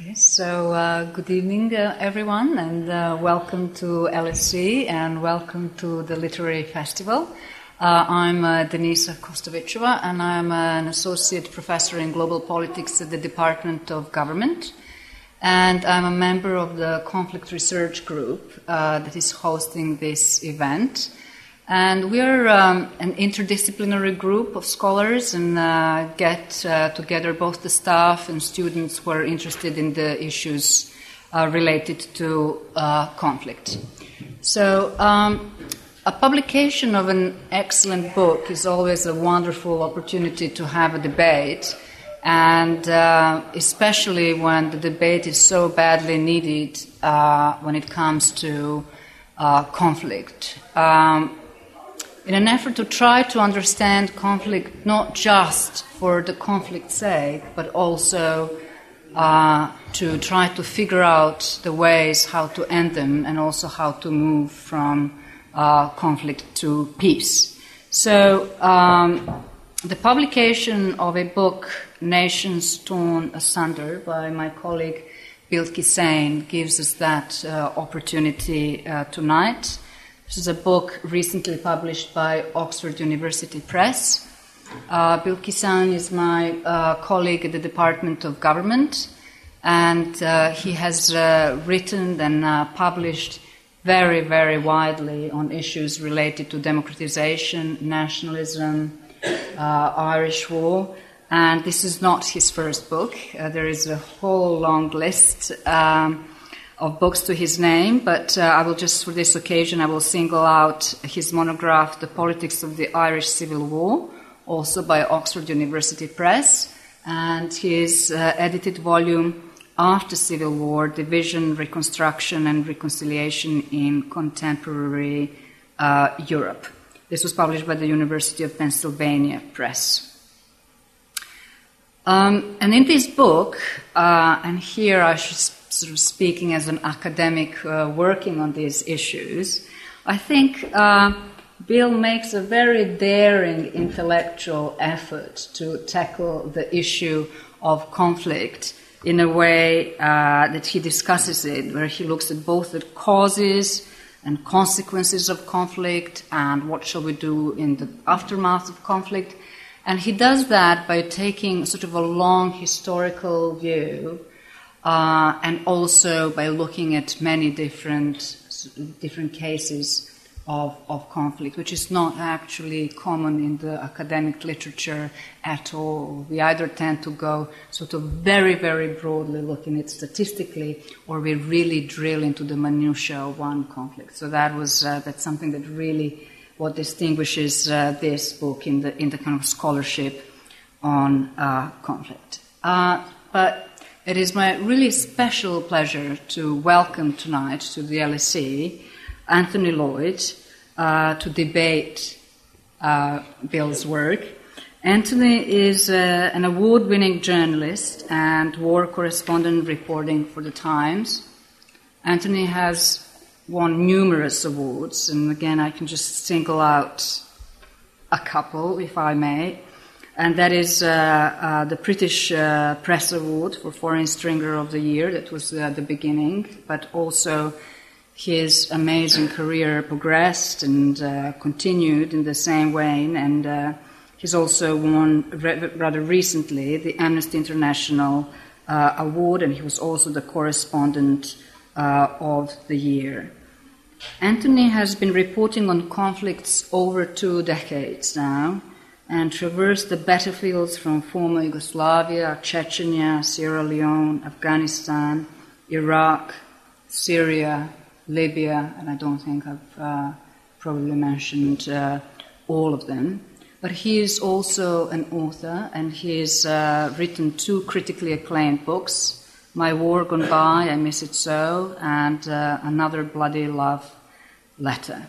Okay, so uh, good evening, uh, everyone, and uh, welcome to LSE and welcome to the Literary Festival. Uh, I'm uh, Denisa Kostovicova, and I'm an associate professor in global politics at the Department of Government. And I'm a member of the Conflict Research Group uh, that is hosting this event. And we're um, an interdisciplinary group of scholars and uh, get uh, together both the staff and students who are interested in the issues uh, related to uh, conflict. So, um, a publication of an excellent book is always a wonderful opportunity to have a debate, and uh, especially when the debate is so badly needed uh, when it comes to conflict. Um, in an effort to try to understand conflict not just for the conflict's sake, but also uh, to try to figure out the ways how to end them and also how to move from uh, conflict to peace. So, um, the publication of a book, Nations Torn Asunder, by my colleague Bill Kissane, gives us that uh, opportunity uh, tonight. This is a book recently published by Oxford University Press. Uh, Bill Kissane is my uh, colleague at the Department of Government, and uh, he has uh, written and uh, published very, very widely on issues related to democratization, nationalism, uh, Irish War. And this is not his first book. there is a whole long list. Um, of books to his name, but uh, I will just, for this occasion, I will single out his monograph, The Politics of the Irish Civil War, also by Oxford University Press, and his uh, edited volume, After Civil War Division, Reconstruction, and Reconciliation in Contemporary uh, Europe. This was published by the University of Pennsylvania Press. Um, and in this book, uh, and here I should sort of speaking as an academic uh, working on these issues, I think uh, Bill makes a very daring intellectual effort to tackle the issue of conflict in a way uh, that he discusses it, where he looks at both the causes and consequences of conflict and what shall we do in the aftermath of conflict. And he does that by taking sort of a long historical view uh, and also by looking at many different different cases of, of conflict, which is not actually common in the academic literature at all. We either tend to go sort of very, very broadly looking at statistically, or we really drill into the minutiae of one conflict. So that was uh, that's something that really what distinguishes uh, this book in the in the kind of scholarship on uh, conflict. Uh, but it is my really special pleasure to welcome tonight to the LSE Anthony Lloyd uh, to debate uh, Bill's work. Anthony is uh, an award winning journalist and war correspondent reporting for The Times. Anthony has won numerous awards, and again, I can just single out a couple, if I may and that is uh, uh, the British uh, Press Award for Foreign Stringer of the Year. That was uh, the beginning, but also his amazing career progressed and uh, continued in the same vein. And uh, he's also won re- rather recently the Amnesty International Award, and he was also the correspondent of the year. Anthony has been reporting on conflicts over two decades now and traversed the battlefields from former Yugoslavia, Chechnya, Sierra Leone, Afghanistan, Iraq, Syria, Libya, and I don't think I've uh, probably mentioned uh, all of them. But he is also an author, and he has uh, written two critically acclaimed books My War Gone By, I Miss It So, and uh, Another Bloody Love Letter.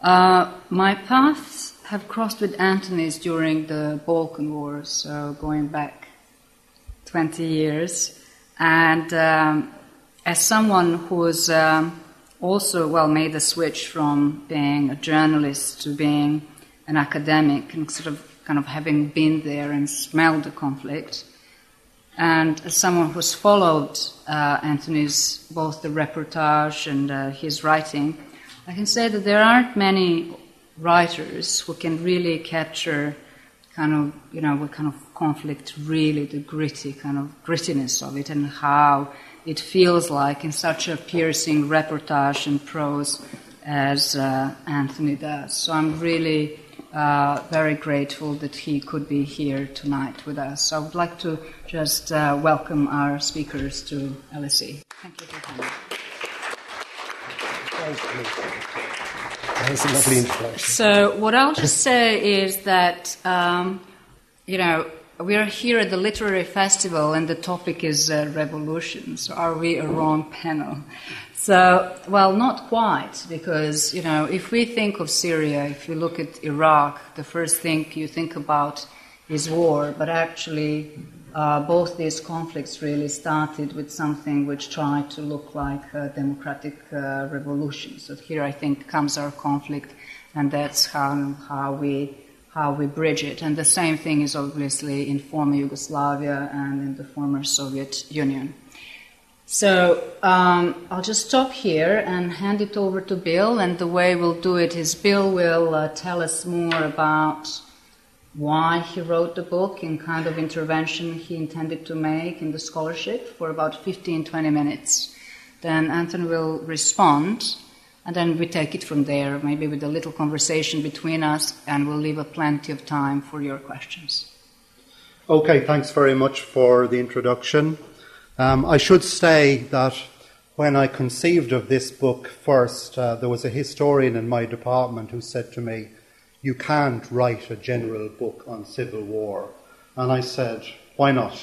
Uh, my paths have crossed with Anthony's during the Balkan Wars, so going back 20 years. And um, as someone who's um, also, well, made the switch from being a journalist to being an academic and sort of kind of having been there and smelled the conflict, And as someone who's followed uh, Anthony's both the reportage and uh, his writing, I can say that there aren't many writers who can really capture kind of, you know, what kind of conflict really, the gritty kind of grittiness of it and how it feels like in such a piercing reportage and prose as uh, Anthony does. So I'm really uh, very grateful that he could be here tonight with us. So I would like to just uh, welcome our speakers to LSE. Thank you for coming. That was a lovely introduction. So, what I'll just say is that, um, you know, we are here at the literary festival and the topic is uh, revolution. So, are we a wrong panel? So, well, not quite, because, you know, if we think of Syria, if you look at Iraq, the first thing you think about is war, but actually, uh, both these conflicts really started with something which tried to look like a democratic uh, revolution. So here I think comes our conflict, and that's how, how, we, how we bridge it. And the same thing is obviously in former Yugoslavia and in the former Soviet Union. So um, I'll just stop here and hand it over to Bill. And the way we'll do it is Bill will uh, tell us more about why he wrote the book and kind of intervention he intended to make in the scholarship for about 15 20 minutes. Then Anthony will respond, and then we take it from there, maybe with a little conversation between us, and we'll leave a plenty of time for your questions. Okay, thanks very much for the introduction. Um, I should say that when I conceived of this book first, uh, there was a historian in my department who said to me, You can't write a general book on civil war. And I said, Why not?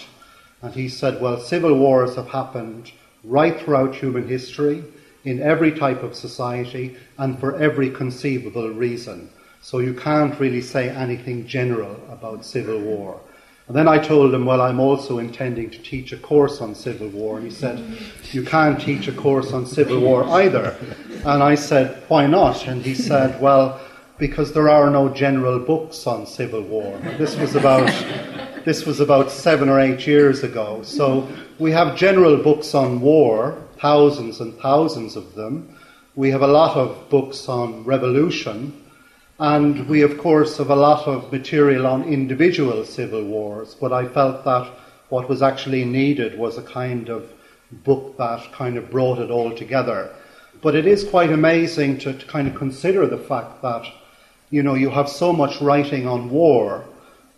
And he said, Well, civil wars have happened right throughout human history, in every type of society, and for every conceivable reason. So you can't really say anything general about civil war. And then I told him, well, I'm also intending to teach a course on civil war. And he said, you can't teach a course on civil war either. And I said, why not? And he said, well, because there are no general books on civil war. This was about this was about seven or eight years ago. So we have general books on war, thousands and thousands of them. We have a lot of books on revolution, and we, of course, have a lot of material on individual civil wars, but I felt that what was actually needed was a kind of book that kind of brought it all together. But it is quite amazing to, to kind of consider the fact that, you know, you have so much writing on war,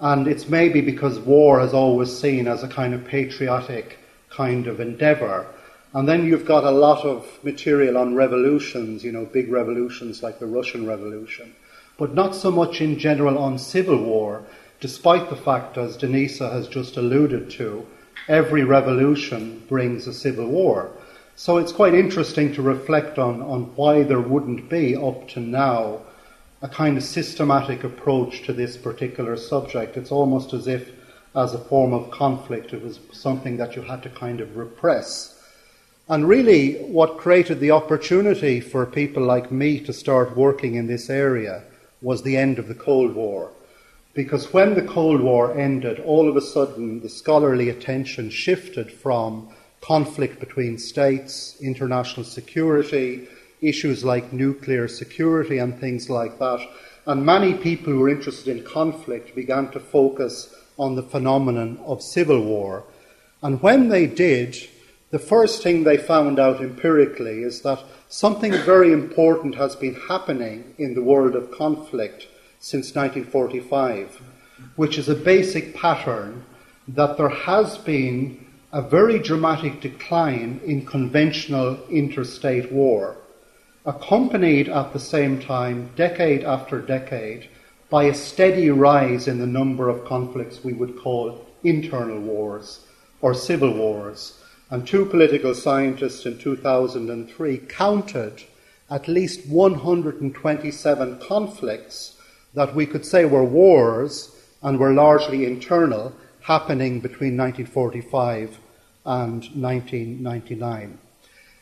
and it's maybe because war is always seen as a kind of patriotic kind of endeavour. And then you've got a lot of material on revolutions, you know, big revolutions like the Russian Revolution but not so much in general on civil war, despite the fact, as Denisa has just alluded to, every revolution brings a civil war. So it's quite interesting to reflect on, on why there wouldn't be, up to now, a kind of systematic approach to this particular subject. It's almost as if, as a form of conflict, it was something that you had to kind of repress. And really, what created the opportunity for people like me to start working in this area was the end of the Cold War. Because when the Cold War ended, all of a sudden the scholarly attention shifted from conflict between states, international security, issues like nuclear security, and things like that. And many people who were interested in conflict began to focus on the phenomenon of civil war. And when they did, the first thing they found out empirically is that Something very important has been happening in the world of conflict since 1945, which is a basic pattern that there has been a very dramatic decline in conventional interstate war, accompanied at the same time, decade after decade, by a steady rise in the number of conflicts we would call internal wars or civil wars and two political scientists in 2003 counted at least 127 conflicts that we could say were wars and were largely internal happening between 1945 and 1999.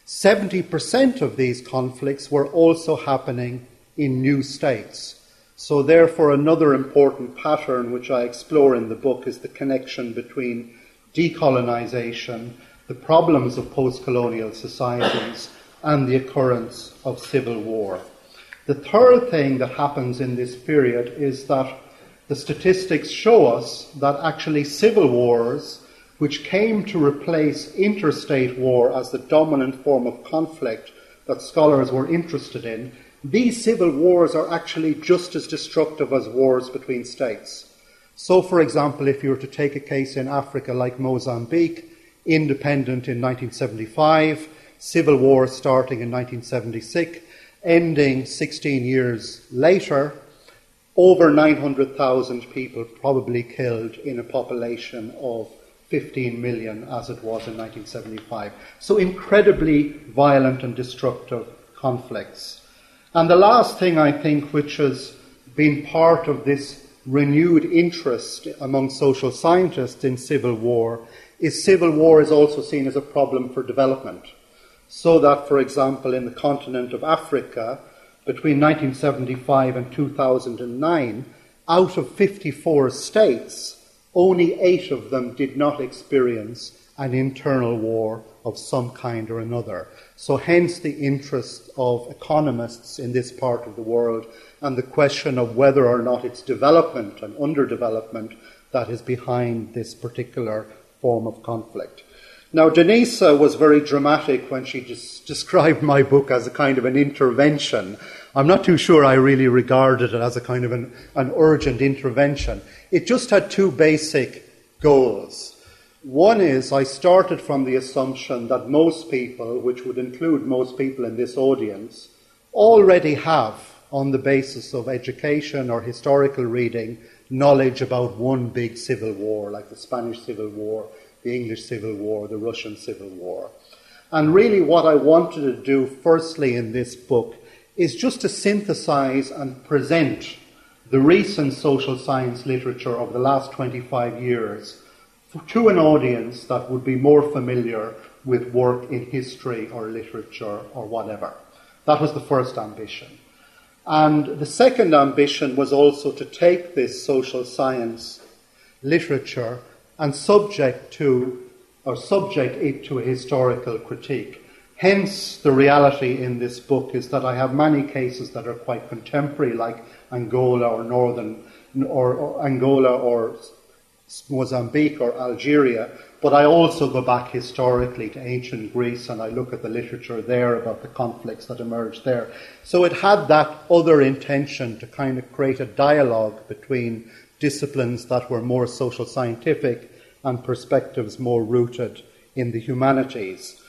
70% of these conflicts were also happening in new states. So, therefore, another important pattern which I explore in the book is the connection between decolonization, the problems of post colonial societies, and the occurrence of civil war. The third thing that happens in this period is that the statistics show us that actually civil wars, which came to replace interstate war as the dominant form of conflict that scholars were interested in, these civil wars are actually just as destructive as wars between states. So, for example, if you were to take a case in Africa like Mozambique, independent in 1975, civil war starting in 1976, ending 16 years later, over 900,000 people probably killed in a population of 15 million as it was in 1975. So incredibly violent and destructive conflicts. And the last thing I think which has been part of this renewed interest among social scientists in civil war is civil war is also seen as a problem for development. So that, for example, in the continent of Africa, between 1975 and 2009, out of 54 states, only eight of them did not experience an internal war of some kind or another. So, hence the interest of economists in this part of the world and the question of whether or not it's development and underdevelopment that is behind this particular form of conflict. Now, Denisa was very dramatic when she described my book as a kind of an intervention. I'm not too sure I really regarded it as a kind of an, an urgent intervention. It just had two basic goals. One is I started from the assumption that most people, which would include most people in this audience, already have, on the basis of education or historical reading, knowledge about one big civil war, like the Spanish Civil War, the English Civil War, the Russian Civil War. And really, what I wanted to do firstly in this book is just to synthesize and present the recent social science literature of the last 25 years to an audience that would be more familiar with work in history or literature or whatever. That was the first ambition. And the second ambition was also to take this social science literature and subject to or subject it to a historical critique. Hence, the reality in this book is that I have many cases that are quite contemporary, like Angola or Northern or, or Angola or Mozambique or Algeria, but I also go back historically to ancient Greece and I look at the literature there about the conflicts that emerged there. So it had that other intention to kind of create a dialogue between disciplines that were more social scientific and perspectives more rooted in the humanities.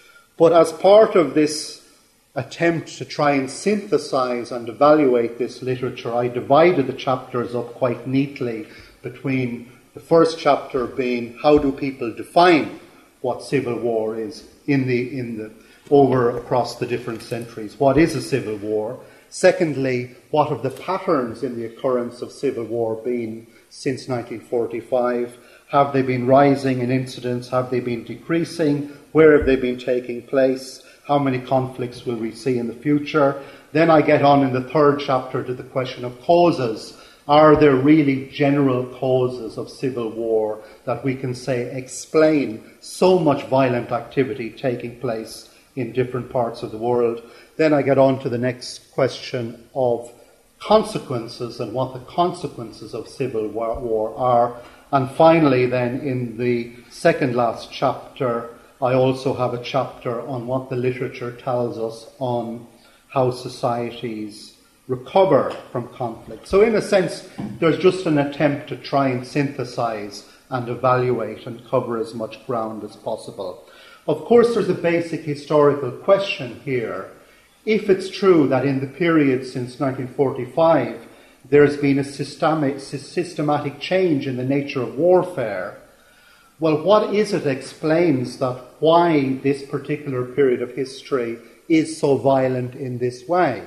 But as part of this attempt to try and synthesize and evaluate this literature, I divided the chapters up quite neatly between the first chapter being how do people define what civil war is in the, in the, over across the different centuries. What is a civil war? Secondly, what have the patterns in the occurrence of civil war been since 1945? Have they been rising in incidence? Have they been decreasing? Where have they been taking place? How many conflicts will we see in the future? Then I get on in the third chapter to the question of causes. Are there really general causes of civil war that we can say explain so much violent activity taking place in different parts of the world? Then I get on to the next question of consequences and what the consequences of civil war are. And finally, then, in the second last chapter, I also have a chapter on what the literature tells us on how societies recover from conflict. So, in a sense, there's just an attempt to try and synthesize and evaluate and cover as much ground as possible. Of course, there's a basic historical question here. If it's true that in the period since 1945, there's been a systemic, systematic change in the nature of warfare. Well, what is it explains that why this particular period of history is so violent in this way?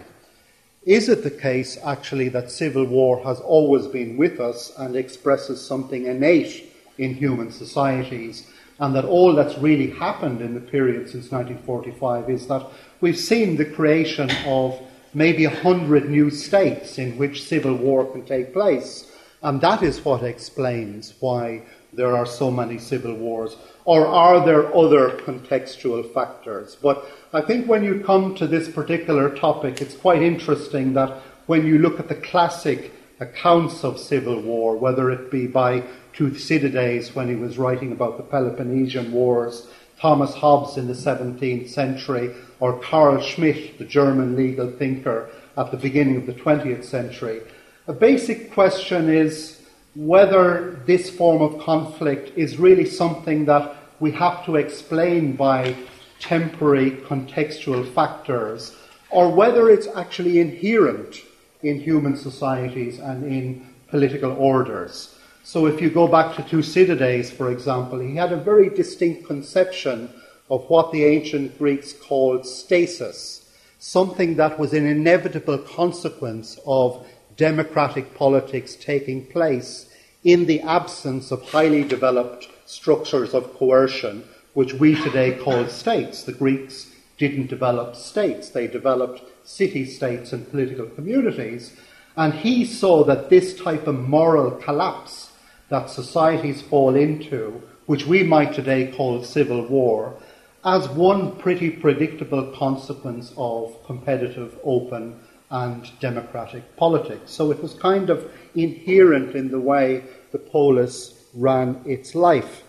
Is it the case, actually, that civil war has always been with us and expresses something innate in human societies, and that all that's really happened in the period since 1945 is that we've seen the creation of maybe a hundred new states in which civil war can take place. And that is what explains why there are so many civil wars? Or are there other contextual factors? But I think when you come to this particular topic, it's quite interesting that when you look at the classic accounts of civil war, whether it be by Thucydides when he was writing about the Peloponnesian Wars, Thomas Hobbes in the 17th century, or Carl Schmitt, the German legal thinker at the beginning of the 20th century, a basic question is whether this form of conflict is really something that we have to explain by temporary contextual factors, or whether it's actually inherent in human societies and in political orders. So, if you go back to Thucydides, for example, he had a very distinct conception of what the ancient Greeks called stasis, something that was an inevitable consequence of democratic politics taking place in the absence of highly developed structures of coercion, which we today call states. The Greeks didn't develop states, they developed city states and political communities. And he saw that this type of moral collapse that societies fall into, which we might today call civil war, as one pretty predictable consequence of competitive, open, and democratic politics. So it was kind of inherent in the way the polis ran its life.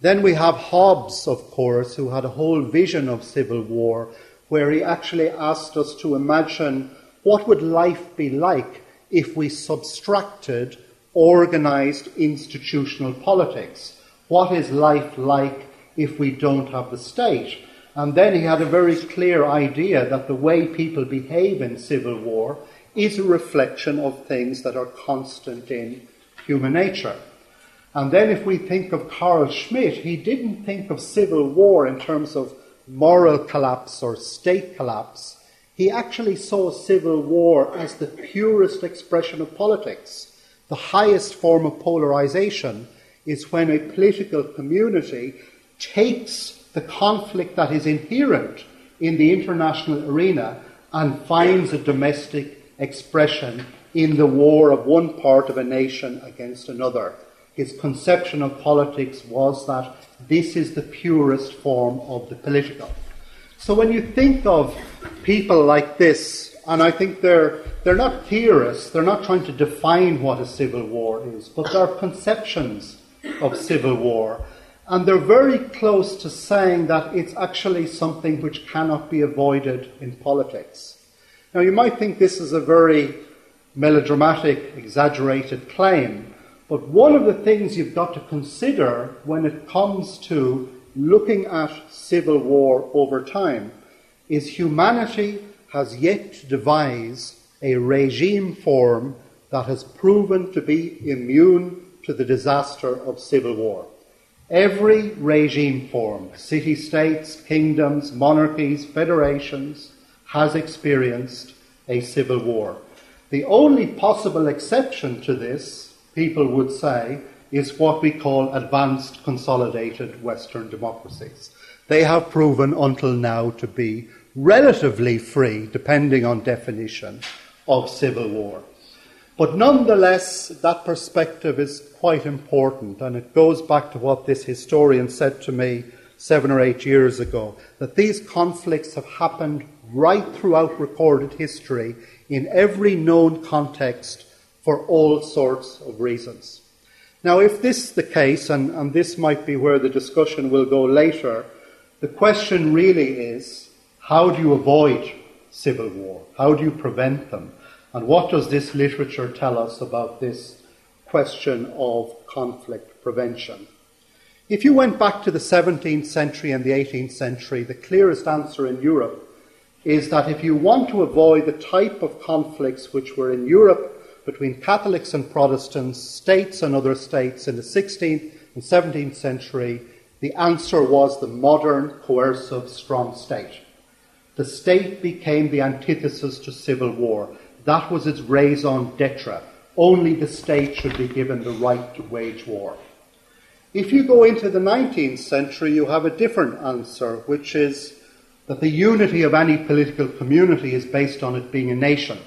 Then we have Hobbes, of course, who had a whole vision of civil war, where he actually asked us to imagine what would life be like if we subtracted organized institutional politics. What is life like if we don't have the state? And then he had a very clear idea that the way people behave in civil war is a reflection of things that are constant in human nature. And then if we think of Carl Schmitt, he didn't think of civil war in terms of moral collapse or state collapse. He actually saw civil war as the purest expression of politics. The highest form of polarization is when a political community takes the conflict that is inherent in the international arena and finds a domestic expression in the war of one part of a nation against another. His conception of politics was that this is the purest form of the political. So when you think of people like this, and I think they're, they're not theorists, they're not trying to define what a civil war is, but they're conceptions of civil war. And they're very close to saying that it's actually something which cannot be avoided in politics. Now, you might think this is a very melodramatic, exaggerated claim, but one of the things you've got to consider when it comes to looking at civil war over time is humanity has yet to devise a regime form that has proven to be immune to the disaster of civil war. Every regime form, city states, kingdoms, monarchies, federations, has experienced a civil war. The only possible exception to this, people would say, is what we call advanced consolidated Western democracies. They have proven until now to be relatively free, depending on definition, of civil war. But nonetheless, that perspective is quite important, and it goes back to what this historian said to me seven or eight years ago that these conflicts have happened right throughout recorded history in every known context for all sorts of reasons. Now, if this is the case, and, and this might be where the discussion will go later, the question really is how do you avoid civil war? How do you prevent them? And what does this literature tell us about this question of conflict prevention? If you went back to the 17th century and the 18th century, the clearest answer in Europe is that if you want to avoid the type of conflicts which were in Europe between Catholics and Protestants, states and other states in the 16th and 17th century, the answer was the modern, coercive, strong state. The state became the antithesis to civil war. That was its raison d'etre. Only the state should be given the right to wage war. If you go into the 19th century, you have a different answer, which is that the unity of any political community is based on it being a nation.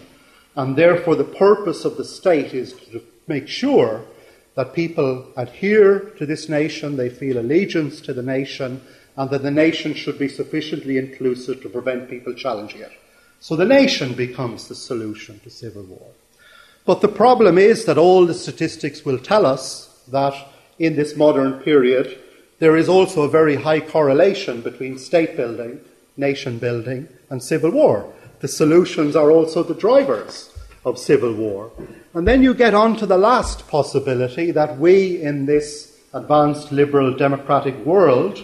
And therefore, the purpose of the state is to make sure that people adhere to this nation, they feel allegiance to the nation, and that the nation should be sufficiently inclusive to prevent people challenging it. So the nation becomes the solution to civil war. But the problem is that all the statistics will tell us that in this modern period, there is also a very high correlation between state building, nation building, and civil war. The solutions are also the drivers of civil war. And then you get on to the last possibility that we in this advanced liberal democratic world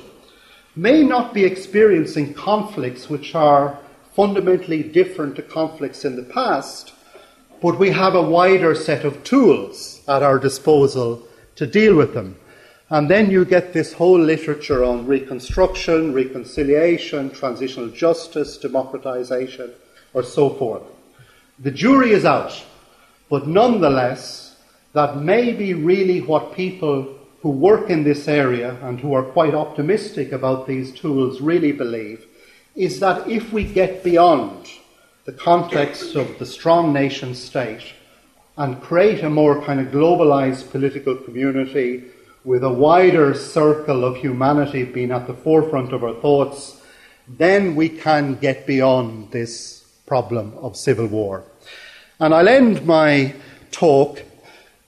may not be experiencing conflicts which are fundamentally different to conflicts in the past, but we have a wider set of tools at our disposal to deal with them. And then you get this whole literature on reconstruction, reconciliation, transitional justice, democratization, or so forth. The jury is out, but nonetheless, that may be really what people who work in this area and who are quite optimistic about these tools really believe is that if we get beyond the context of the strong nation state and create a more kind of globalized political community with a wider circle of humanity being at the forefront of our thoughts, then we can get beyond this problem of civil war. And I'll end my talk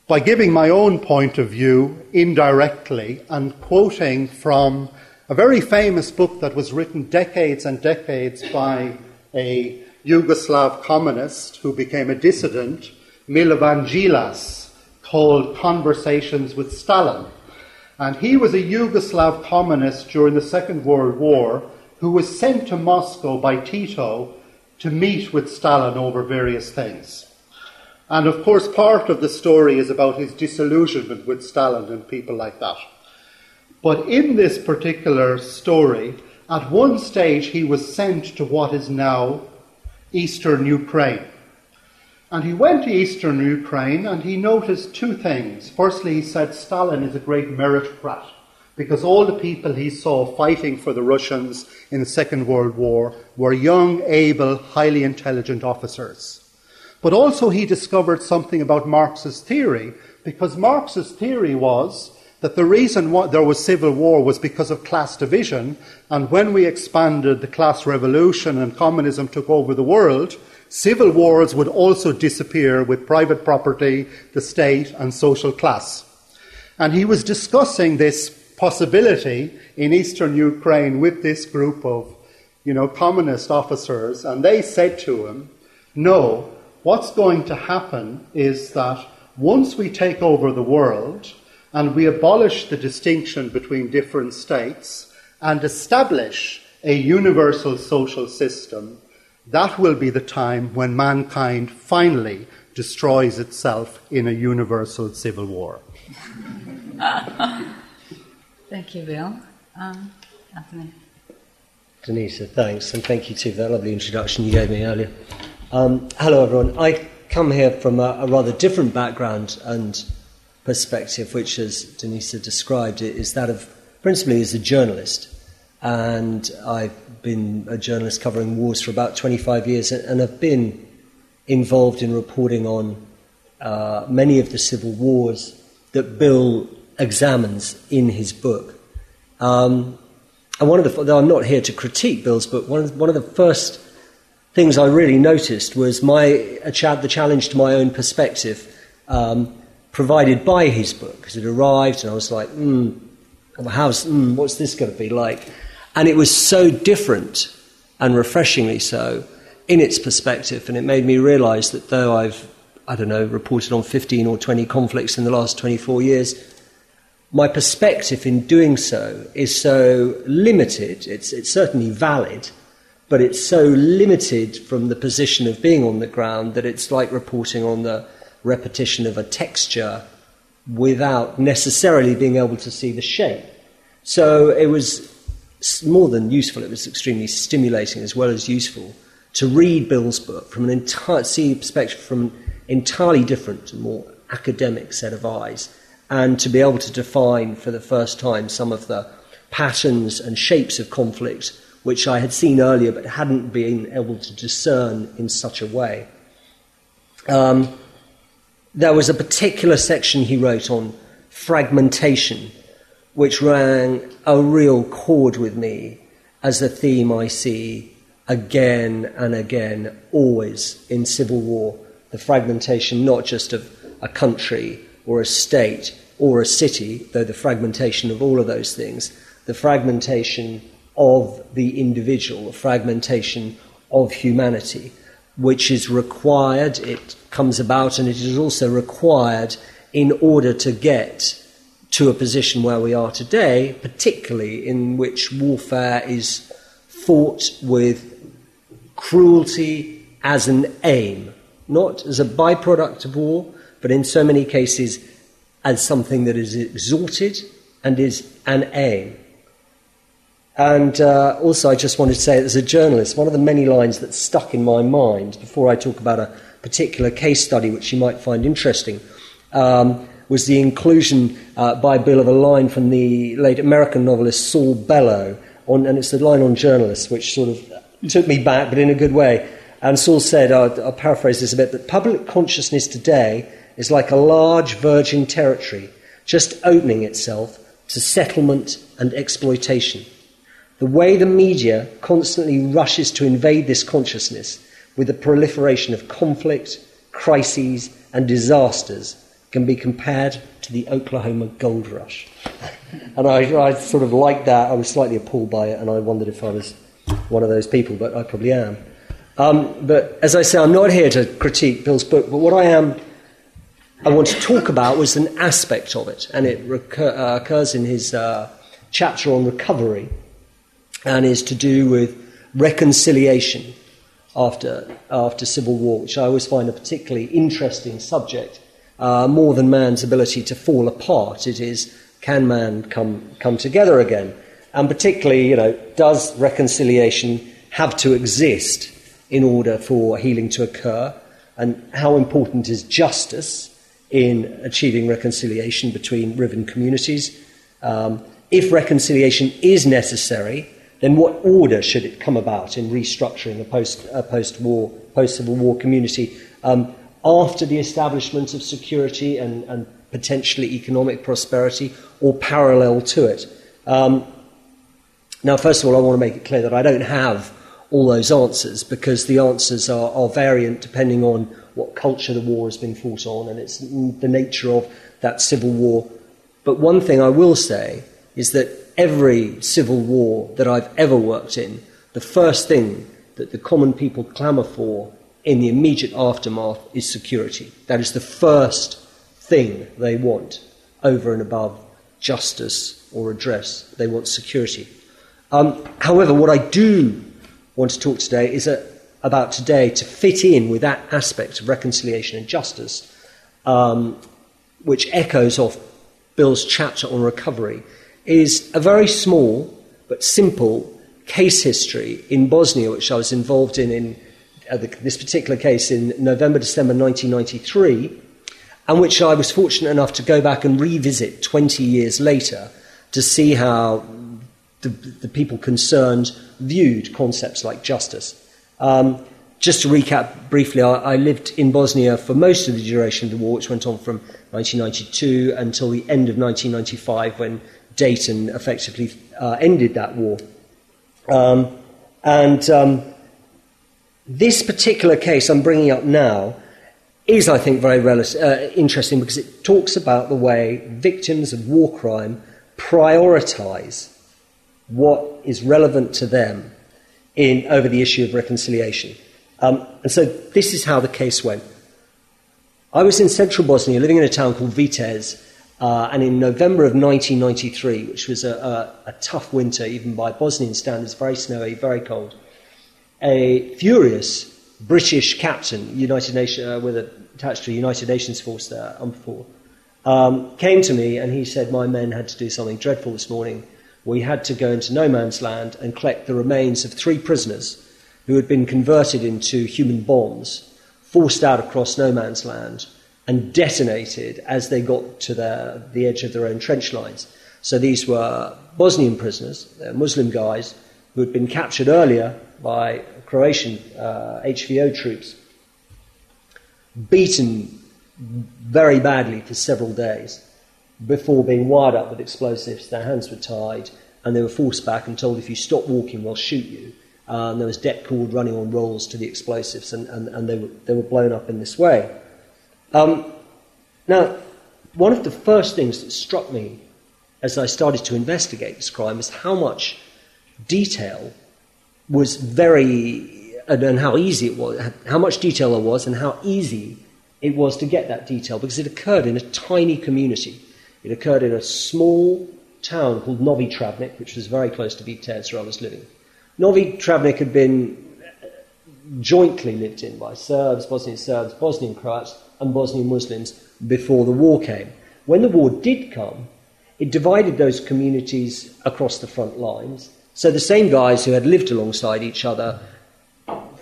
by giving my own point of view indirectly and quoting from a very famous book that was written decades and decades by a Yugoslav communist who became a dissident, Milovan Djilas, called Conversations with Stalin. And he was a Yugoslav communist during the Second World War who was sent to Moscow by Tito to meet with Stalin over various things. And of course, part of the story is about his disillusionment with Stalin and people like that. But in this particular story, at one stage he was sent to what is now eastern Ukraine. And he went to eastern Ukraine and he noticed two things. Firstly, he said Stalin is a great meritocrat because all the people he saw fighting for the Russians in the Second World War were young, able, highly intelligent officers. But also he discovered something about Marx's theory, because Marx's theory was that the reason why there was civil war was because of class division, and when we expanded the class revolution and communism took over the world, civil wars would also disappear with private property, the state, and social class. And he was discussing this possibility in eastern Ukraine with this group of, you know, communist officers, and they said to him, no, what's going to happen is that once we take over the world and we abolish the distinction between different states and establish a universal social system, that will be the time when mankind finally destroys itself in a universal civil war. Thank you, Bill. Um, Anthony. Denise, thanks, and thank you too for that lovely introduction you gave me earlier. Um, hello, everyone. I come here from a, a, rather different background and perspective, which, as Denise described, is that of principally as a journalist. And I've been a journalist covering wars for about 25 years and have been involved in reporting on uh, many of the civil wars that Bill examines in his book. Um, and one of the, though I'm not here to critique Bill's book, one of one of the first things I really noticed was my, the challenge to my own perspective um, provided by his book. Because it arrived and I was like, hmm, how's, mm, what's this going to be like? And it was so different and refreshingly so in its perspective. And it made me realize that though I've, I don't know, reported on 15 or 20 conflicts in the last 24 years, my perspective in doing so is so limited, it's, it's certainly valid, but it's so limited from the position of being on the ground that it's like reporting on the repetition of a texture without necessarily being able to see the shape. So it was more than useful, it was extremely stimulating as well as useful to read Bill's book from an entire, see perspective from an entirely different, more academic set of eyes and to be able to define for the first time some of the patterns and shapes of conflict which I had seen earlier but hadn't been able to discern in such a way. Um, there was a particular section he wrote on fragmentation, which rang a real chord with me as a theme I see again and again, always in civil war. The fragmentation not just of a country or a state or a city, though the fragmentation of all of those things, the fragmentation of the individual, the fragmentation of humanity, which is required, it comes about, and it is also required in order to get to a position where we are today, particularly in which warfare is fought with cruelty as an aim, not as a byproduct of war, but in so many cases as something that is exalted and is an aim. And uh, also, I just wanted to say, as a journalist, one of the many lines that stuck in my mind before I talk about a particular case study which you might find interesting um, was the inclusion uh, by Bill of a line from the late American novelist Saul Bellow, on, and it's the line on journalists which sort of took me back, but in a good way. And Saul said, I'll, I'll paraphrase this a bit, that public consciousness today is like a large virgin territory just opening itself to settlement and exploitation. The way the media constantly rushes to invade this consciousness with the proliferation of conflict, crises, and disasters can be compared to the Oklahoma gold rush. and I, I sort of liked that. I was slightly appalled by it, and I wondered if I was one of those people, but I probably am. Um, but as I say, I'm not here to critique Bill's book, but what I am I want to talk about was an aspect of it, and it recur, uh, occurs in his uh, chapter on recovery, and is to do with reconciliation after, after civil war, which I always find a particularly interesting subject. Uh, more than man's ability to fall apart, it is can man come, come together again? And particularly, you know, does reconciliation have to exist in order for healing to occur? And how important is justice? in achieving reconciliation between riven communities. Um, if reconciliation is necessary, then what order should it come about in restructuring a post a post-war, post-civil war community um, after the establishment of security and, and, potentially economic prosperity, or parallel to it? Um, now, first of all, I want to make it clear that I don't have all those answers because the answers are, are variant depending on what culture the war has been fought on, and it's the nature of that civil war. But one thing I will say is that every civil war that I've ever worked in, the first thing that the common people clamour for in the immediate aftermath is security. That is the first thing they want over and above justice or redress. They want security. Um, however, what I do want to talk today is a, about today to fit in with that aspect of reconciliation and justice, um, which echoes off Bill's chapter on recovery, is a very small but simple case history in Bosnia, which I was involved in in uh, the, this particular case in November, December 1993, and which I was fortunate enough to go back and revisit 20 years later to see how the, the people concerned viewed concepts like justice. Um, just to recap briefly, I, I, lived in Bosnia for most of the duration of the war, which went on from 1992 until the end of 1995 when Dayton effectively uh, ended that war. Um, and um, this particular case I'm bringing up now is, I think, very rel- uh, interesting because it talks about the way victims of war crime prioritize what is relevant to them in, over the issue of reconciliation. Um, and so this is how the case went. I was in central Bosnia, living in a town called Vitez, uh, and in November of 1993, which was a, a, a, tough winter, even by Bosnian standards, very snowy, very cold, a furious British captain, United Nation, uh, with a, attached to a United Nations force there, UNFOR, um, came to me and he said, My men had to do something dreadful this morning. We had to go into no man's land and collect the remains of three prisoners who had been converted into human bombs, forced out across no man's land, and detonated as they got to the edge of their own trench lines. So these were Bosnian prisoners, Muslim guys, who had been captured earlier by Croatian uh, HVO troops, beaten very badly for several days. before being wired up with explosives. Their hands were tied, and they were forced back and told if you stop walking, we'll shoot you. Uh, and there was det cord running on rolls to the explosives, and, and, and they, were, they were blown up in this way. Um, now, one of the first things that struck me as I started to investigate this crime is how much detail was very, and how easy it was, how much detail there was, and how easy it was to get that detail because it occurred in a tiny community. It occurred in a small town called Novi Travnik, which was very close to Vitez, where I was living. Novi Travnik had been jointly lived in by Serbs, Bosnian Serbs, Bosnian Croats, and Bosnian Muslims before the war came. When the war did come, it divided those communities across the front lines. So the same guys who had lived alongside each other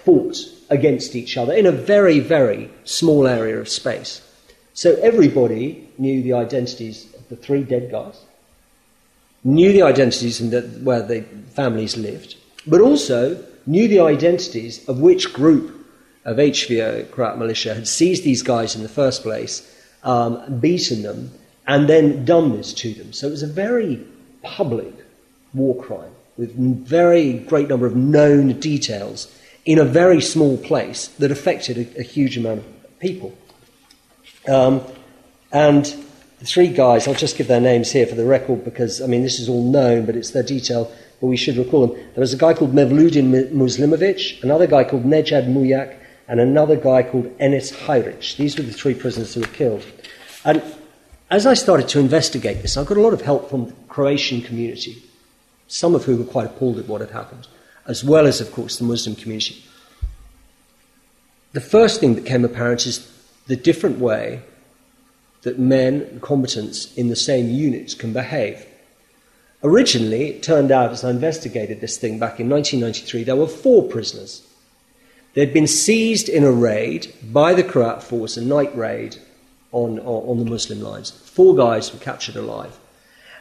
fought against each other in a very, very small area of space. So everybody knew the identities of the three dead guys, knew the identities of the, where the families lived, but also knew the identities of which group of HVO, Croat militia, had seized these guys in the first place, um, beaten them, and then done this to them. So it was a very public war crime with very great number of known details in a very small place that affected a, a huge amount of people. Um, and the three guys, I'll just give their names here for the record because, I mean, this is all known, but it's their detail, but we should recall them. There was a guy called Mevludin Muslimovic, another guy called Nejad Muyak, and another guy called Enis Hajric. These were the three prisoners who were killed. And as I started to investigate this, I got a lot of help from the Croatian community, some of whom were quite appalled at what had happened, as well as, of course, the Muslim community. The first thing that came apparent is the different way that men and combatants in the same units can behave. Originally, it turned out, as I investigated this thing back in 1993, there were four prisoners. They'd been seized in a raid by the Croat force, a night raid on, on, the Muslim lines. Four guys were captured alive.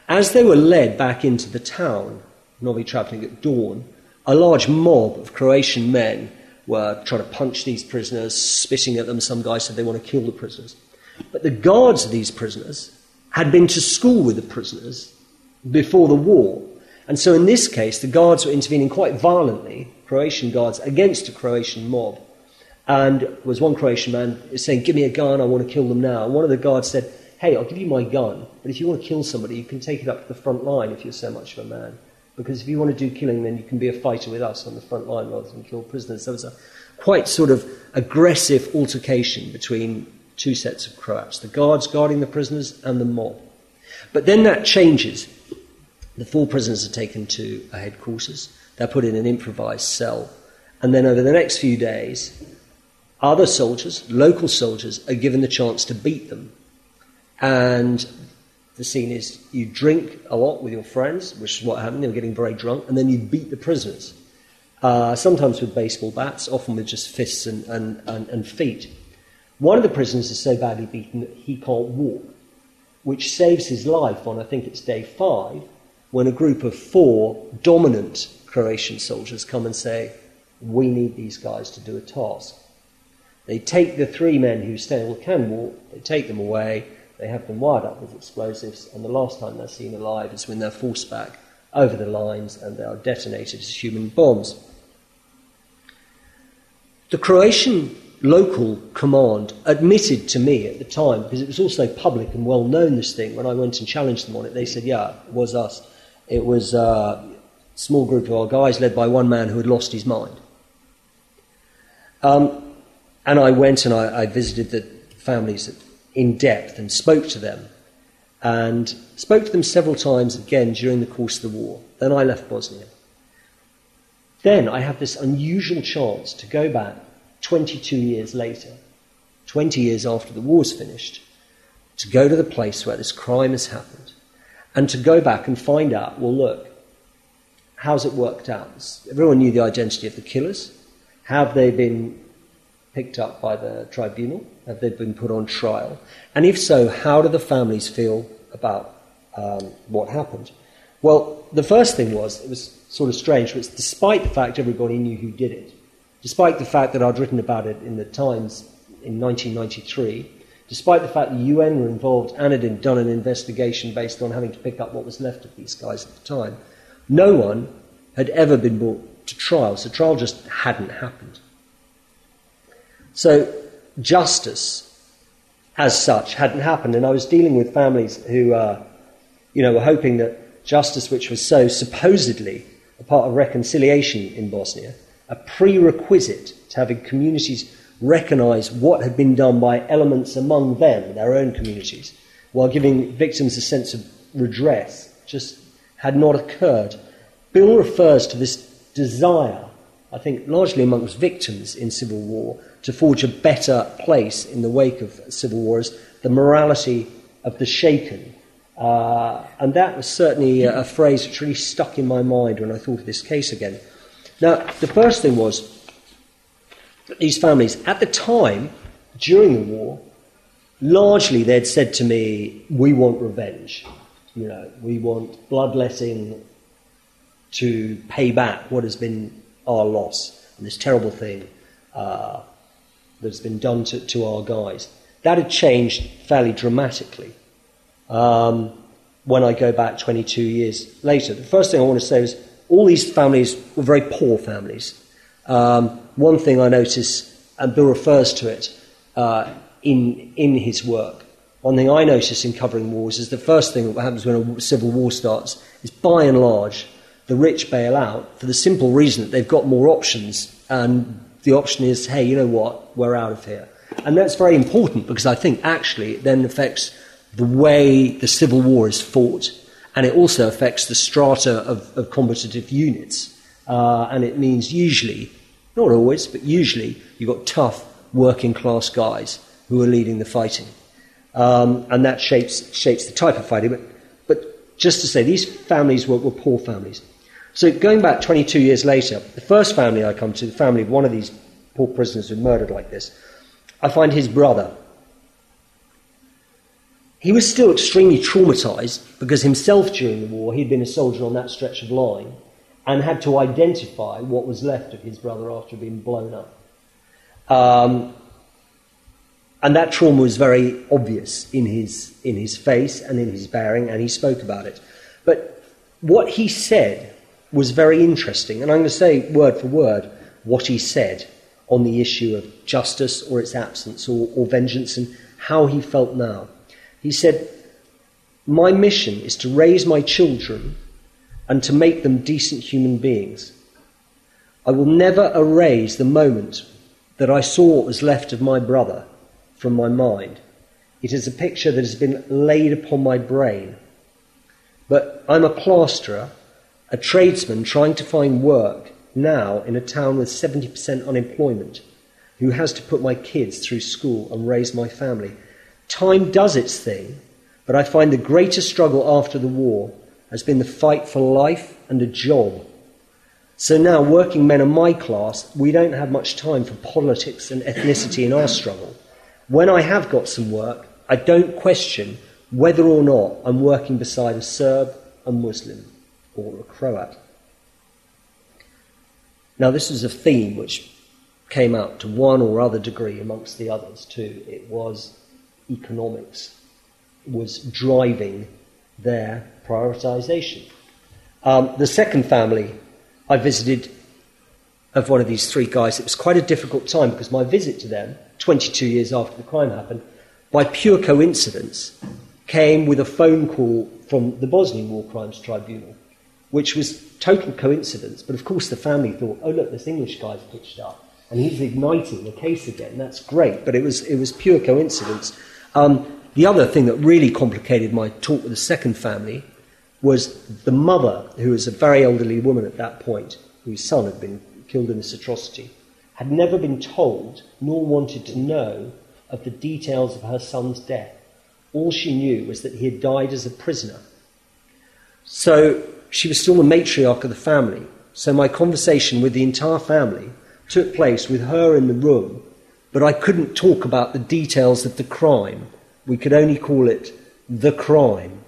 As they were led back into the town, Novi Travnik at dawn, a large mob of Croatian men were trying to punch these prisoners, spitting at them. Some guys said they want to kill the prisoners. But the guards of these prisoners had been to school with the prisoners before the war. And so in this case, the guards were intervening quite violently, Croatian guards, against a Croatian mob. And there was one Croatian man saying, Give me a gun, I want to kill them now. And one of the guards said, Hey, I'll give you my gun, but if you want to kill somebody, you can take it up to the front line if you're so much of a man. Because if you want to do killing, then you can be a fighter with us on the front line rather than kill prisoners. So it was a quite sort of aggressive altercation between two sets of Croats the guards guarding the prisoners and the mob. But then that changes. The four prisoners are taken to a headquarters, they're put in an improvised cell, and then over the next few days, other soldiers, local soldiers, are given the chance to beat them. And the scene is you drink a lot with your friends, which is what happened. They were getting very drunk, and then you beat the prisoners. Uh, sometimes with baseball bats, often with just fists and, and, and, and feet. One of the prisoners is so badly beaten that he can't walk, which saves his life on, I think it's day five, when a group of four dominant Croatian soldiers come and say, We need these guys to do a task. They take the three men who still can walk, they take them away, they have them wired up with explosives, and the last time they're seen alive is when they're forced back over the lines and they are detonated as human bombs. The Croatian local command admitted to me at the time, because it was also public and well known, this thing, when I went and challenged them on it, they said, yeah, it was us. It was a small group of our guys led by one man who had lost his mind. Um, and I went and I, I visited the families in depth and spoke to them and spoke to them several times again during the course of the war. Then I left Bosnia. Then I have this unusual chance to go back 22 years later, 20 years after the war's finished, to go to the place where this crime has happened and to go back and find out well, look, how's it worked out? Everyone knew the identity of the killers. Have they been picked up by the tribunal? Have they been put on trial? And if so, how do the families feel about um, what happened? Well, the first thing was, it was sort of strange, was despite the fact everybody knew who did it, despite the fact that I'd written about it in the Times in 1993, despite the fact the UN were involved and had done an investigation based on having to pick up what was left of these guys at the time, no one had ever been brought to trial. So trial just hadn't happened. So justice, as such, hadn't happened. And I was dealing with families who, uh, you know, were hoping that justice, which was so supposedly a part of reconciliation in Bosnia, a prerequisite to having communities recognise what had been done by elements among them, their own communities, while giving victims a sense of redress, just had not occurred. Bill refers to this desire, I think largely amongst victims in civil war, to forge a better place in the wake of civil wars, the morality of the shaken. Uh, and that was certainly a, a phrase which really stuck in my mind when I thought of this case again. Now, the first thing was these families, at the time, during the war, largely they'd said to me, We want revenge. You know, we want bloodletting to pay back what has been our loss and this terrible thing uh, that's been done to, to, our guys. That had changed fairly dramatically. Um, when I go back 22 years later, the first thing I want to say is all these families were very poor families. Um, one thing I notice, and Bill refers to it uh, in, in his work, one thing I notice in covering wars is the first thing that happens when a civil war starts is by and large the rich bail out for the simple reason that they've got more options and the option is, hey, you know what, we're out of here. And that's very important because I think actually it then affects the way the civil war is fought and it also affects the strata of, of combative units. Uh, and it means usually not always, but usually, you've got tough working class guys who are leading the fighting. Um, and that shapes, shapes the type of fighting. But, but just to say, these families were, were poor families. So going back 22 years later, the first family I come to, the family of one of these poor prisoners who murdered like this, I find his brother. He was still extremely traumatized because himself during the war, he'd been a soldier on that stretch of line and had to identify what was left of his brother after being blown up. Um, and that trauma was very obvious in his, in his face and in his bearing, and he spoke about it. But what he said was very interesting, and I'm going to say word for word what he said on the issue of justice or its absence or, or vengeance and how he felt now. He said, My mission is to raise my children and to make them decent human beings. I will never erase the moment that I saw what was left of my brother from my mind. It is a picture that has been laid upon my brain. But I'm a plasterer, a tradesman trying to find work now in a town with 70% unemployment, who has to put my kids through school and raise my family. Time does its thing, but I find the greatest struggle after the war has been the fight for life and a job. So now, working men of my class, we don't have much time for politics and ethnicity in our struggle. When I have got some work, I don't question whether or not I'm working beside a Serb, a Muslim, or a Croat. Now, this is a theme which came out to one or other degree amongst the others too. It was economics was driving their prioritization. Um, the second family I visited of one of these three guys, it was quite a difficult time because my visit to them, 22 years after the crime happened, by pure coincidence, came with a phone call from the Bosnian War Crimes Tribunal, which was total coincidence. But of course, the family thought, oh, look, this English guy's pitched up and he's igniting the case again. That's great. But it was, it was pure coincidence. Um, the other thing that really complicated my talk with the second family was the mother, who was a very elderly woman at that point, whose son had been killed in this atrocity, had never been told nor wanted to know of the details of her son's death. All she knew was that he had died as a prisoner. So she was still the matriarch of the family. So my conversation with the entire family took place with her in the room, but I couldn't talk about the details of the crime. We could only call it the crime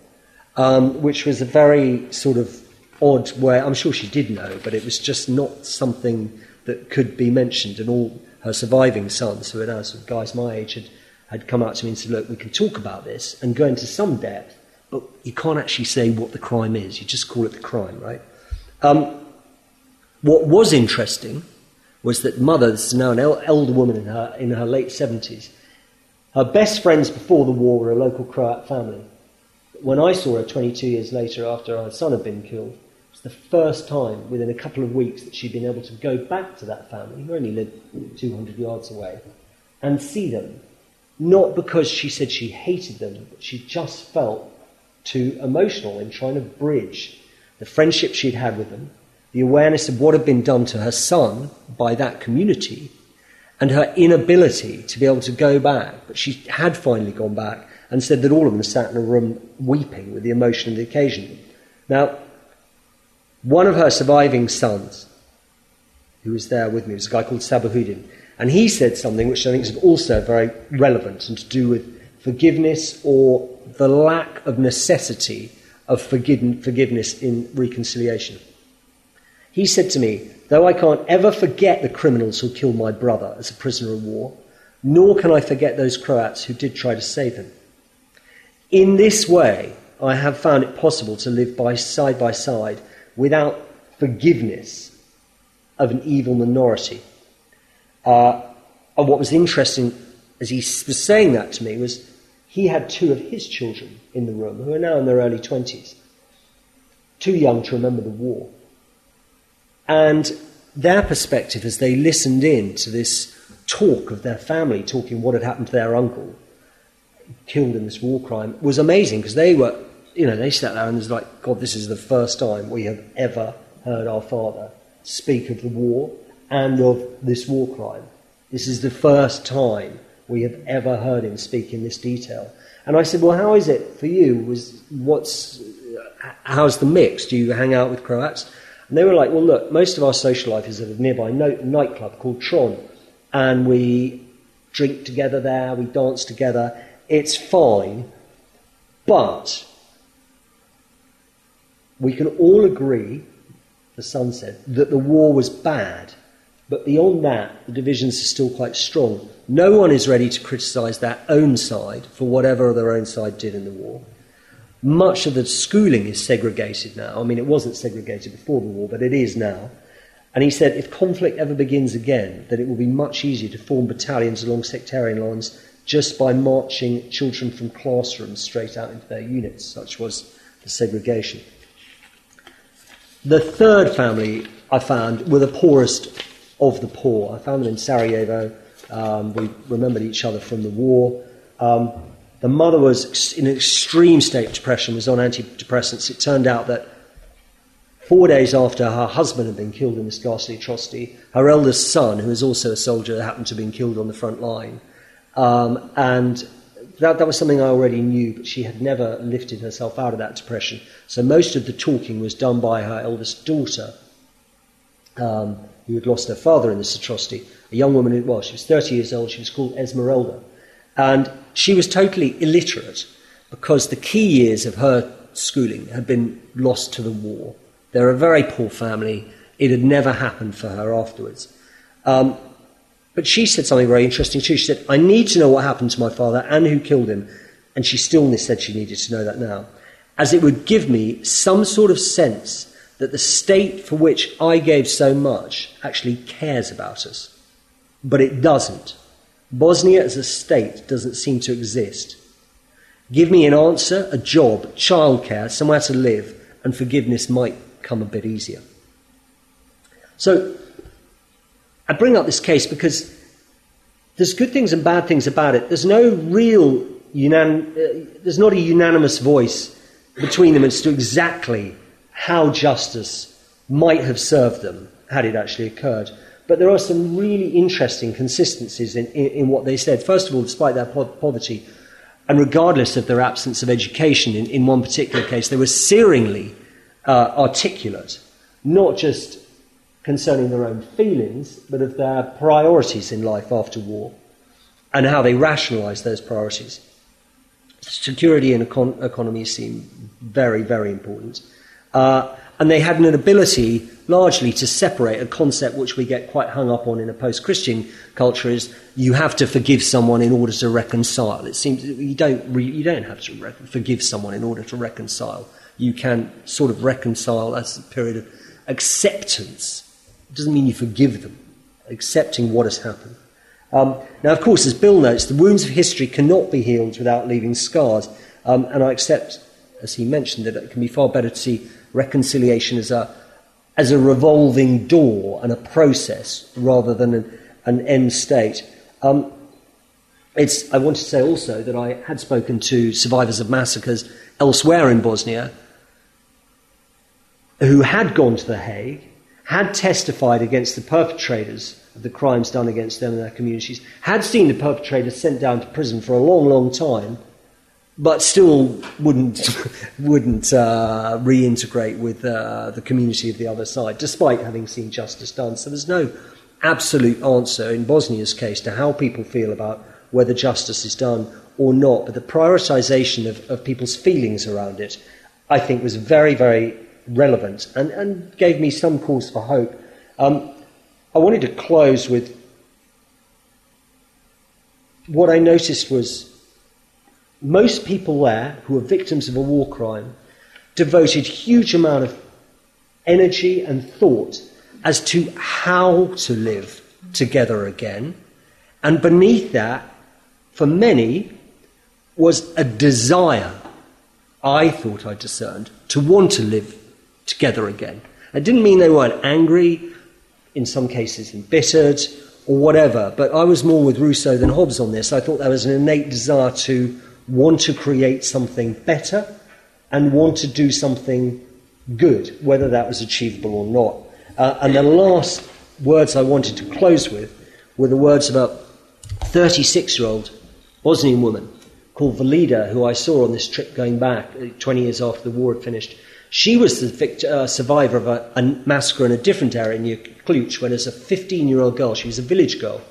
um, which was a very sort of odd way. I'm sure she did know, but it was just not something that could be mentioned. And all her surviving sons, who are now sort of guys my age, had, had come out to me and said, look, we can talk about this and go into some depth, but you can't actually say what the crime is. You just call it the crime, right? Um, what was interesting was that mother, this is now an elder woman in her, in her late 70s, her best friends before the war were a local Croat family. When I saw her 22 years later after her son had been killed, it was the first time within a couple of weeks that she'd been able to go back to that family, who only lived 200 yards away, and see them. Not because she said she hated them, but she just felt too emotional in trying to bridge the friendship she'd had with them, the awareness of what had been done to her son by that community, and her inability to be able to go back. But she had finally gone back and said that all of them sat in a room weeping with the emotion of the occasion. Now, one of her surviving sons, who was there with me, was a guy called Sabahudin, and he said something which I think is also very relevant and to do with forgiveness or the lack of necessity of forgiveness in reconciliation. He said to me, Though I can't ever forget the criminals who killed my brother as a prisoner of war, nor can I forget those Croats who did try to save him. In this way, I have found it possible to live by side by side without forgiveness of an evil minority. Uh, and what was interesting as he was saying that to me was he had two of his children in the room who are now in their early 20s, too young to remember the war. And their perspective as they listened in to this talk of their family, talking what had happened to their uncle, killed in this war crime, was amazing because they were, you know, they sat there and was like, God, this is the first time we have ever heard our father speak of the war and of this war crime. This is the first time we have ever heard him speak in this detail. And I said, well, how is it for you? Was what's how's the mix? Do you hang out with Croats? And they were like, well, look, most of our social life is at a nearby no- nightclub called Tron. And we drink together there, we dance together. It's fine. But we can all agree, the son said, that the war was bad. But beyond that, the divisions are still quite strong. No one is ready to criticise their own side for whatever their own side did in the war. Much of the schooling is segregated now. I mean, it wasn't segregated before the war, but it is now. And he said if conflict ever begins again, that it will be much easier to form battalions along sectarian lines just by marching children from classrooms straight out into their units. Such was the segregation. The third family I found were the poorest of the poor. I found them in Sarajevo. Um, we remembered each other from the war. Um, the mother was in an extreme state of depression, was on antidepressants. It turned out that four days after her husband had been killed in this ghastly atrocity, her eldest son, who was also a soldier, happened to have been killed on the front line. Um, and that, that was something I already knew, but she had never lifted herself out of that depression. So most of the talking was done by her eldest daughter, um, who had lost her father in this atrocity. A young woman, who, well, she was 30 years old, she was called Esmeralda. And she was totally illiterate because the key years of her schooling had been lost to the war. They're a very poor family. It had never happened for her afterwards. Um, but she said something very interesting too. She said, I need to know what happened to my father and who killed him. And she still said she needed to know that now, as it would give me some sort of sense that the state for which I gave so much actually cares about us. But it doesn't. Bosnia as a state doesn't seem to exist. Give me an answer, a job, childcare, somewhere to live, and forgiveness might come a bit easier. So, I bring up this case because there's good things and bad things about it. There's no real, unan- uh, there's not a unanimous voice between them as to exactly how justice might have served them had it actually occurred. But there are some really interesting consistencies in, in, in what they said. First of all, despite their po- poverty, and regardless of their absence of education, in, in one particular case, they were searingly uh, articulate, not just concerning their own feelings, but of their priorities in life after war and how they rationalize those priorities. Security and econ- economy seem very, very important. Uh, And they had an ability largely to separate a concept which we get quite hung up on in a post Christian culture is you have to forgive someone in order to reconcile. It seems you don't, re- you don't have to re- forgive someone in order to reconcile. You can sort of reconcile as a period of acceptance. It doesn't mean you forgive them, accepting what has happened. Um, now, of course, as Bill notes, the wounds of history cannot be healed without leaving scars. Um, and I accept, as he mentioned, that it can be far better to see reconciliation as a, as a revolving door and a process rather than an, an end state. Um, it's, I want to say also that I had spoken to survivors of massacres elsewhere in Bosnia who had gone to The Hague, had testified against the perpetrators of the crimes done against them and their communities, had seen the perpetrators sent down to prison for a long, long time, but still wouldn't, wouldn't uh, reintegrate with uh, the community of the other side, despite having seen justice done. So there's no absolute answer in Bosnia's case to how people feel about whether justice is done or not, but the prioritization of, of people's feelings around it, I think, was very, very relevant and, and gave me some cause for hope. Um, I wanted to close with what I noticed was most people there who were victims of a war crime devoted huge amount of energy and thought as to how to live together again. And beneath that, for many, was a desire, I thought I discerned, to want to live together again. It didn't mean they weren't angry, in some cases embittered, or whatever, but I was more with Rousseau than Hobbes on this. I thought there was an innate desire to want to create something better and want to do something good, whether that was achievable or not. Uh, and the last words I wanted to close with were the words of a 36 year old Bosnian woman called Valida, who I saw on this trip going back uh, 20 years after the war had finished. She was the victor, uh, survivor of a, a, massacre in a different area near Kljuch when, as a 15 year old girl, she was a village girl.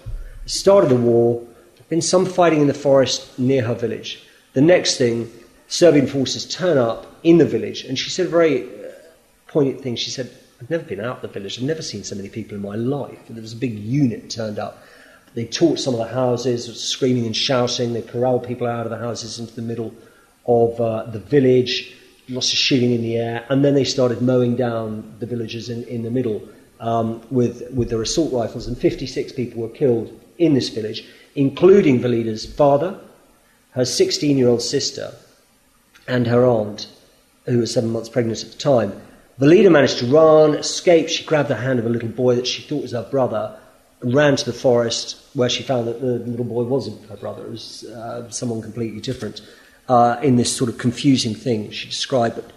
The start of the war, there'd been some fighting in the forest near her village. The next thing, Serbian forces turn up in the village, and she said a very uh, poignant thing. She said, I've never been out of the village, I've never seen so many people in my life. And there was a big unit turned up. They torched some of the houses, screaming and shouting. They corralled people out of the houses into the middle of uh, the village lots of shooting in the air, and then they started mowing down the villagers in, in the middle um, with, with their assault rifles, and 56 people were killed in this village, including Valida's father, her 16 year old sister, and her aunt, who was seven months pregnant at the time. Valida managed to run, escape. She grabbed the hand of a little boy that she thought was her brother, and ran to the forest where she found that the little boy wasn't her brother. It was uh, someone completely different uh, in this sort of confusing thing she described. But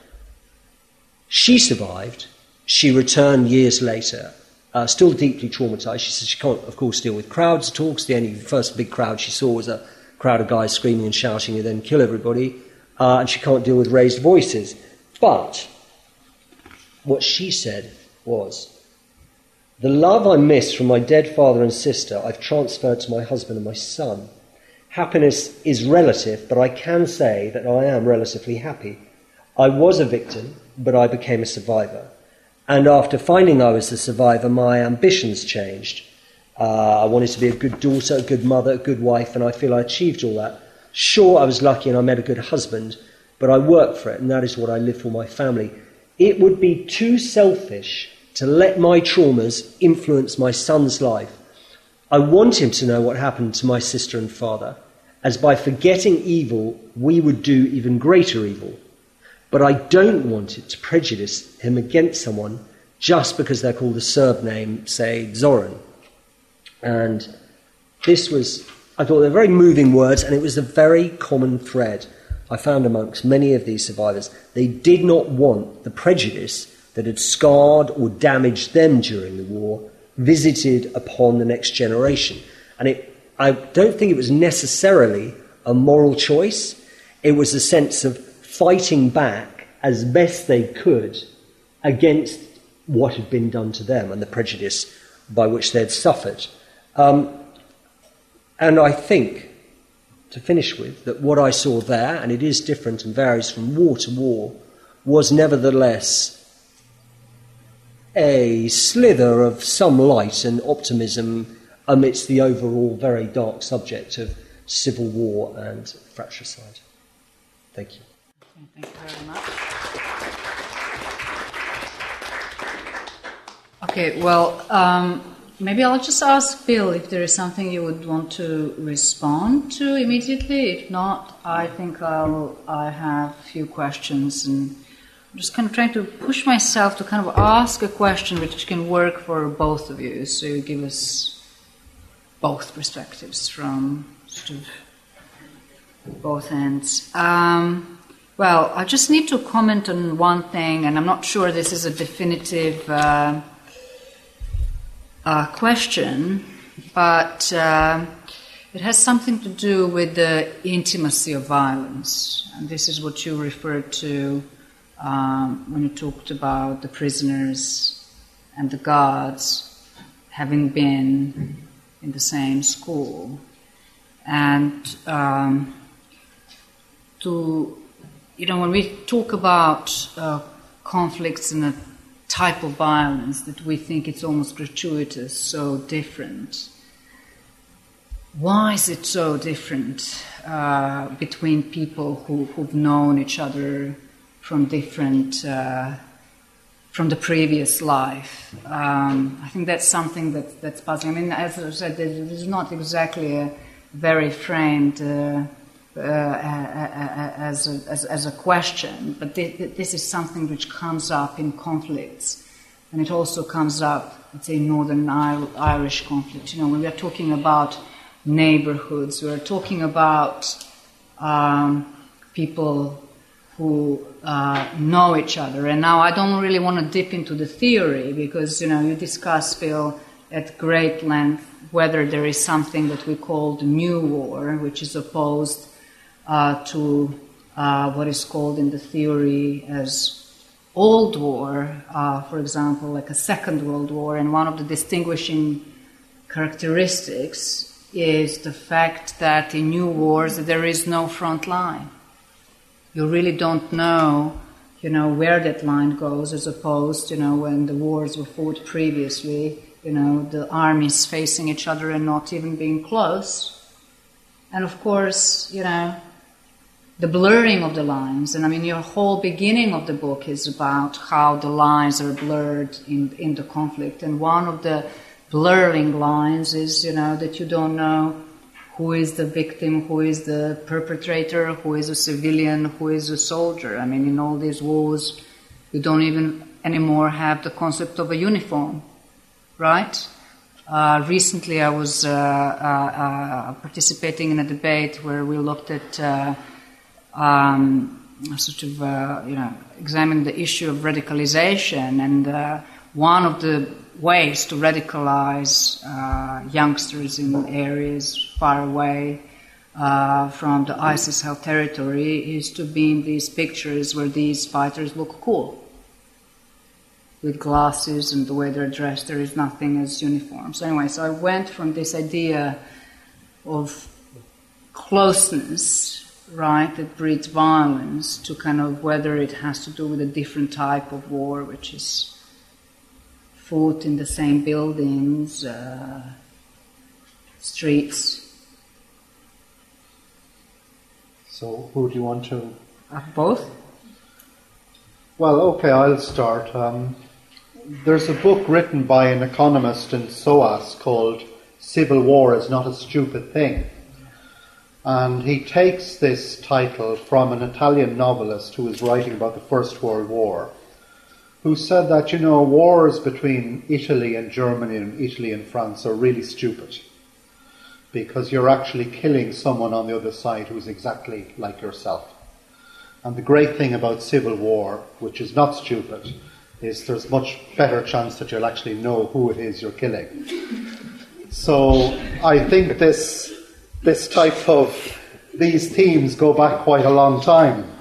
she survived. She returned years later, uh, still deeply traumatized. She says she can't, of course, deal with crowds at all because the only first big crowd she saw was a crowd of guys screaming and shouting and then kill everybody. Uh, and she can't deal with raised voices. But what she said was, the love I miss from my dead father and sister, I've transferred to my husband and my son. Happiness is relative, but I can say that I am relatively happy. I was a victim, but I became a survivor. And after finding I was a survivor, my ambitions changed. Uh, I wanted to be a good daughter, a good mother, a good wife, and I feel I achieved all that. Sure, I was lucky and I met a good husband, but I worked for it, and that is what I live for my family. It would be too selfish to let my traumas influence my son's life I want him to know what happened to my sister and father, as by forgetting evil, we would do even greater evil. But I don't want it to prejudice him against someone just because they're called a Serb name, say Zoran. And this was, I thought, they're very moving words, and it was a very common thread I found amongst many of these survivors. They did not want the prejudice that had scarred or damaged them during the war visited upon the next generation. And it, I don't think it was necessarily a moral choice, it was a sense of fighting back as best they could against what had been done to them and the prejudice by which they'd suffered. Um, and I think, to finish with, that what I saw there, and it is different and varies from war to war, was nevertheless a slither of some light and optimism amidst the overall very dark subject of civil war and fratricide. Thank you. Thank you very much. Okay, well, um, maybe I'll just ask Bill if there is something you would want to respond to immediately. If not, I think I'll, I have a few questions and I'm just kind of trying to push myself to kind of ask a question which can work for both of you. So you give us both perspectives from sort of both ends. Um, well, I just need to comment on one thing, and I'm not sure this is a definitive uh, uh, question, but uh, it has something to do with the intimacy of violence. And this is what you referred to um, when you talked about the prisoners and the guards having been in the same school. And um, to, you know, when we talk about uh, conflicts and a type of violence that we think it's almost gratuitous, so different. Why is it so different uh, between people who, who've known each other from different uh, from the previous life. Um, I think that's something that, that's puzzling. I mean, as I said, this is not exactly a very framed uh, uh, as, a, as, as, a question, but this is something which comes up in conflicts. And it also comes up, let's say, Northern Irish conflict. You know, when we are talking about neighborhoods, we are talking about um, people who uh, know each other. And now I don't really want to dip into the theory because you know you discuss Phil at great length whether there is something that we call the new war, which is opposed uh, to uh, what is called in the theory as old war, uh, for example, like a Second World War. And one of the distinguishing characteristics is the fact that in new wars there is no front line you really don't know, you know, where that line goes, as opposed, you know, when the wars were fought previously, you know, the armies facing each other and not even being close. And of course, you know, the blurring of the lines. And I mean, your whole beginning of the book is about how the lines are blurred in, in the conflict. And one of the blurring lines is, you know, that you don't know who is the victim, who is the perpetrator, who is a civilian, who is a soldier. I mean, in all these wars, you don't even anymore have the concept of a uniform, right? Uh, recently, I was uh, uh, uh participating in a debate where we looked at uh, um, sort of, uh, you know, examined the issue of radicalization, and one of the ways to radicalize uh, youngsters in areas far away uh, from the ISIS held territory is to be in these pictures where these fighters look cool. With glasses and the way they're dressed, there is nothing as uniform. So, anyway, so I went from this idea of closeness, right, that breeds violence, to kind of whether it has to do with a different type of war, which is fought in the same buildings, uh, streets. So, who do you want to? Uh, both. Well, okay, I'll start. Um, there's a book written by an economist in SOAS called Civil War is Not a Stupid Thing. And he takes this title from an Italian novelist who was writing about the First World War who said that, you know, wars between Italy and Germany and Italy and France are really stupid because you're actually killing someone on the other side who's exactly like yourself. And the great thing about civil war, which is not stupid, is there's much better chance that you'll actually know who it is you're killing. So I think this this type of these themes go back quite a long time.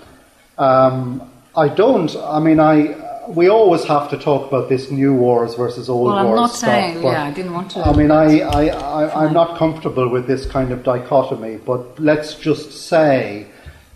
Um, I don't. I mean, I we always have to talk about this new wars versus old well, wars. I'm not stuff, saying, yeah, I didn't want to. I mean, I, I, I, I'm not comfortable with this kind of dichotomy, but let's just say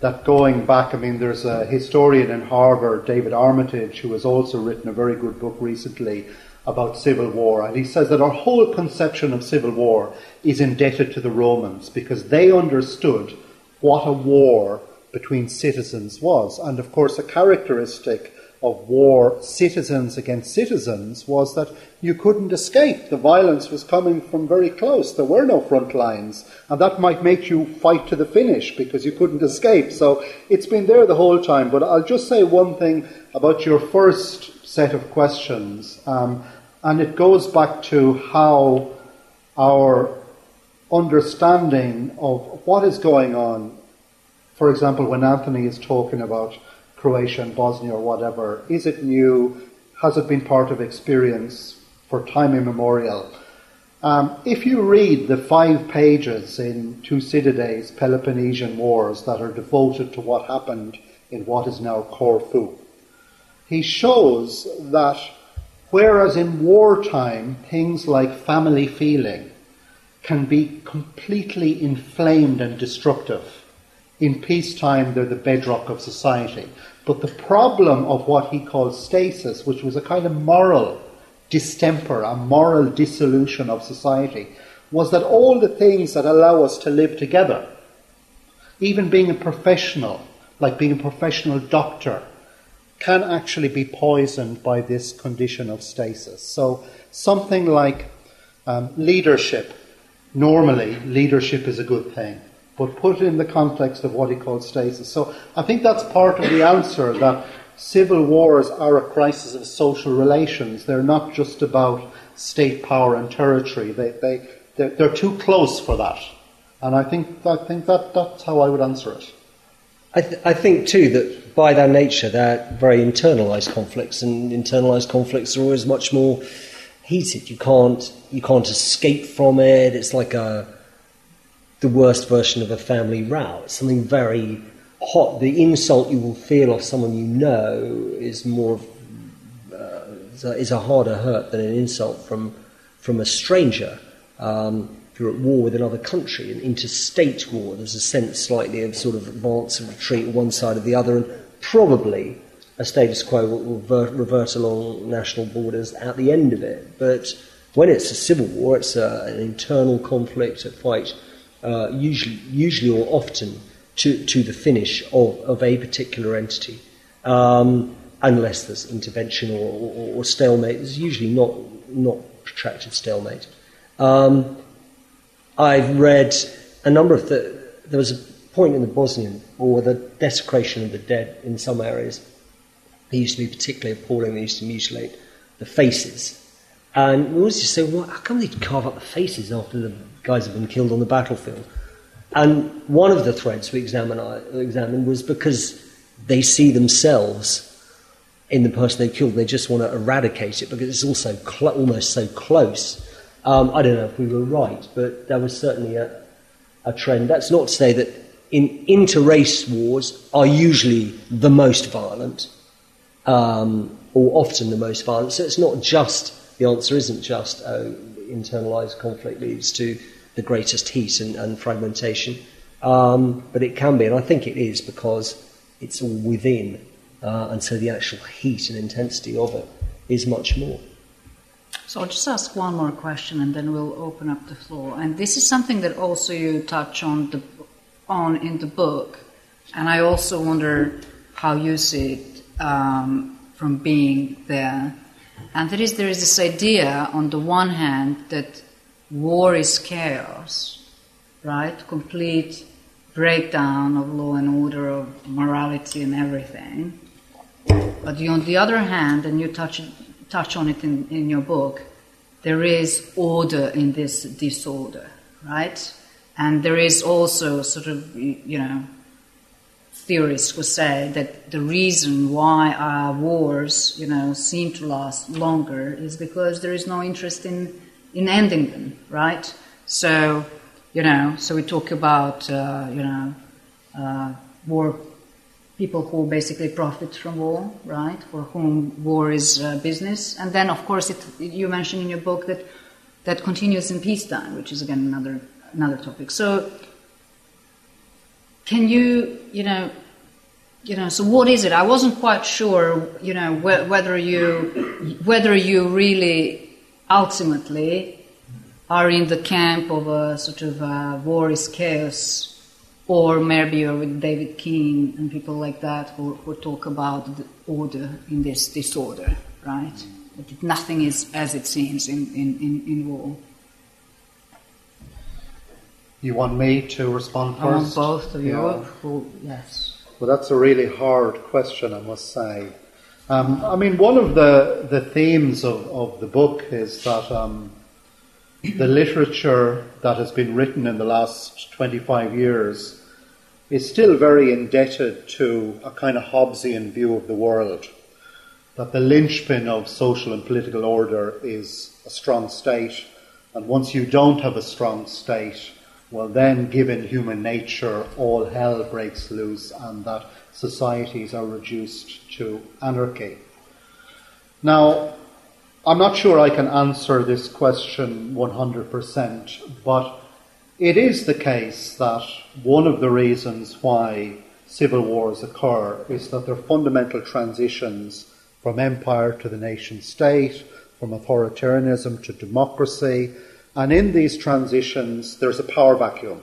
that going back, I mean, there's a historian in Harvard, David Armitage, who has also written a very good book recently about civil war, and he says that our whole conception of civil war is indebted to the Romans because they understood what a war between citizens was. And of course, a characteristic of war, citizens against citizens, was that you couldn't escape. The violence was coming from very close. There were no front lines. And that might make you fight to the finish because you couldn't escape. So it's been there the whole time. But I'll just say one thing about your first set of questions. Um, and it goes back to how our understanding of what is going on, for example, when Anthony is talking about Croatia and Bosnia or whatever? Is it new? Has it been part of experience for time immemorial? Um, if you read the five pages in Thucydides' Peloponnesian Wars that are devoted to what happened in what is now Corfu, he shows that whereas in wartime things like family feeling can be completely inflamed and destructive, in peacetime they're the bedrock of society. But the problem of what he called stasis, which was a kind of moral distemper, a moral dissolution of society, was that all the things that allow us to live together, even being a professional, like being a professional doctor, can actually be poisoned by this condition of stasis. So, something like um, leadership, normally, leadership is a good thing but put it in the context of what he called stasis. So I think that's part of the answer that civil wars are a crisis of social relations. They're not just about state power and territory. They, they, they're, they're too close for that. And I think, I think that, that's how I would answer it. I, th- I think, too, that by their nature, they're very internalized conflicts, and internalized conflicts are always much more heated. You can't, you can't escape from it. It's like a, the worst version of a family row. It's something very hot. The insult you will feel of someone you know is more uh, is a harder hurt than an insult from from a stranger. Um, if you're at war with another country, an interstate war, there's a sense slightly of sort of advance and retreat one side or the other, and probably a status quo will, will revert, revert along national borders at the end of it. But when it's a civil war, it's a, an internal conflict, a fight uh, usually, usually or often to, to the finish of, of a particular entity, um, unless there's intervention or, or, or, stalemate. There's usually not, not protracted stalemate. Um, I've read a number of the. There was a point in the Bosnian or the desecration of the dead in some areas. They used to be particularly appalling. They used to mutilate the faces. And we always say, well, how come they carve up the faces after the guys have been killed on the battlefield. And one of the threads we examined, examined was because they see themselves in the person they killed. They just want to eradicate it because it's also cl- almost so close. Um, I don't know if we were right, but there was certainly a, a trend. That's not to say that in inter-race wars are usually the most violent, um, or often the most violent. So it's not just the answer isn't just oh, internalized conflict leads to the greatest heat and, and fragmentation. Um, but it can be, and I think it is because it's all within, uh, and so the actual heat and intensity of it is much more. So I'll just ask one more question, and then we'll open up the floor. And this is something that also you touch on the on in the book, and I also wonder how you see it um, from being there. And that is, there is this idea, on the one hand, that war is chaos, right? Complete breakdown of law and order, of morality and everything. But on the other hand, and you touch, touch on it in, in your book, there is order in this disorder, right? And there is also sort of, you know, theorists would say that the reason why our wars, you know, seem to last longer is because there is no interest in in ending them, right? So, you know, so we talk about, uh, you know, uh, war, people who basically profit from war, right? For whom war is uh, business. And then, of course, it, you mentioned in your book that that continues in peacetime, which is again another another topic. So, can you, you know, you know, so what is it? I wasn't quite sure, you know, wh- whether you, whether you really ultimately are in the camp of a sort of a war is chaos, or maybe you're with David Keen and people like that who, who talk about the order in this disorder, right? That nothing is as it seems in, in, in, in war. You want me to respond first? I want both of you. Yeah. Who, yes. Well, that's a really hard question, I must say. Um, I mean, one of the, the themes of, of the book is that um, the literature that has been written in the last 25 years is still very indebted to a kind of Hobbesian view of the world. That the linchpin of social and political order is a strong state, and once you don't have a strong state, well, then, given human nature, all hell breaks loose, and that societies are reduced to anarchy. Now, I'm not sure I can answer this question 100%, but it is the case that one of the reasons why civil wars occur is that they're fundamental transitions from empire to the nation state, from authoritarianism to democracy, and in these transitions there's a power vacuum.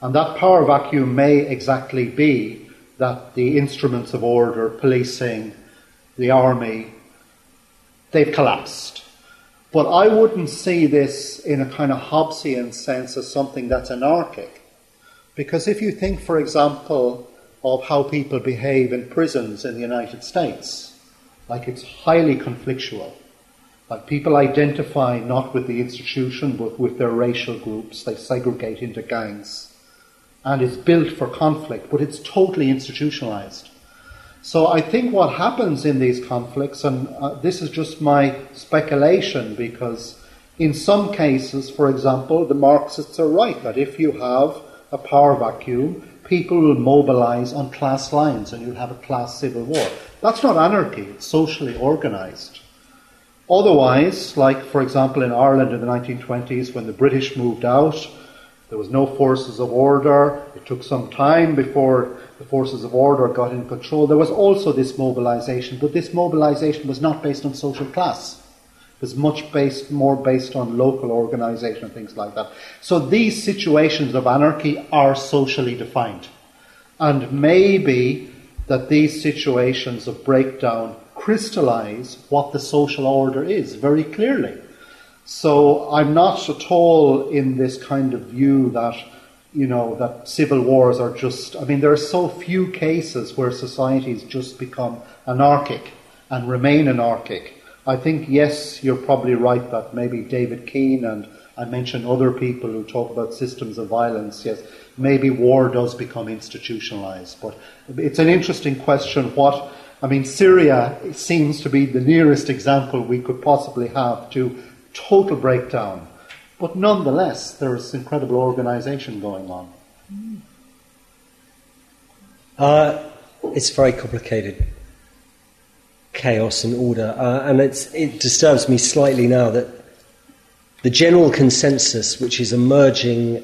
And that power vacuum may exactly be that the instruments of order, policing, the army, they've collapsed. But I wouldn't see this in a kind of Hobbesian sense as something that's anarchic. Because if you think, for example, of how people behave in prisons in the United States, like it's highly conflictual. Like people identify not with the institution but with their racial groups, they segregate into gangs. And it's built for conflict, but it's totally institutionalized. So I think what happens in these conflicts, and uh, this is just my speculation, because in some cases, for example, the Marxists are right that if you have a power vacuum, people will mobilize on class lines and you'll have a class civil war. That's not anarchy, it's socially organized. Otherwise, like for example in Ireland in the 1920s when the British moved out, there was no forces of order. It took some time before the forces of order got in control. There was also this mobilization, but this mobilization was not based on social class. It was much based, more based on local organization and things like that. So these situations of anarchy are socially defined. And maybe that these situations of breakdown crystallize what the social order is very clearly. So I'm not at all in this kind of view that, you know, that civil wars are just, I mean, there are so few cases where societies just become anarchic and remain anarchic. I think, yes, you're probably right that maybe David Keen and I mentioned other people who talk about systems of violence, yes, maybe war does become institutionalized. But it's an interesting question what, I mean, Syria seems to be the nearest example we could possibly have to total breakdown. But nonetheless, there is incredible organization going on. Uh, it's very complicated. Chaos and order. Uh, and it disturbs me slightly now that the general consensus which is emerging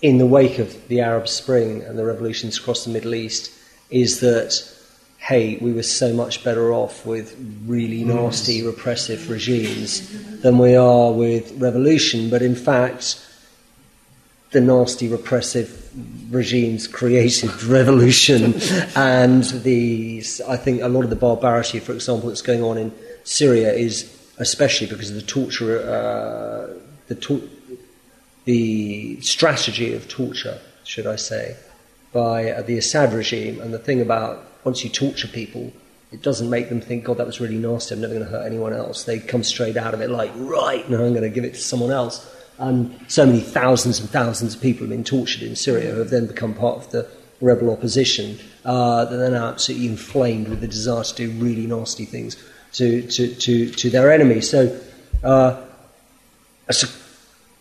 in the wake of the Arab Spring and the revolutions across the Middle East is that hey, we were so much better off with really nasty repressive regimes than we are with revolution. But in fact, the nasty repressive regimes created revolution, and the I think a lot of the barbarity, for example, that's going on in Syria is especially because of the torture, uh, the tor- the strategy of torture, should I say, by uh, the Assad regime, and the thing about once you torture people, it doesn't make them think, God, that was really nasty, I'm never going to hurt anyone else. They come straight out of it like, right, now I'm going to give it to someone else. And so many thousands and thousands of people have been tortured in Syria who have then become part of the rebel opposition uh, that are now absolutely inflamed with the desire to do really nasty things to, to, to, to their enemies. So uh, a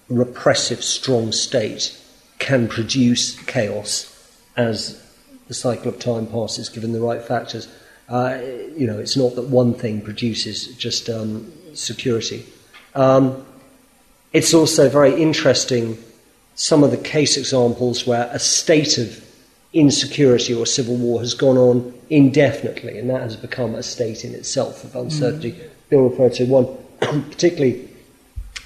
repressive, strong state can produce chaos as the cycle of time passes given the right factors. Uh, you know, it's not that one thing produces just um, security. Um, it's also very interesting some of the case examples where a state of insecurity or civil war has gone on indefinitely, and that has become a state in itself of uncertainty. Mm. Bill referred to one, particularly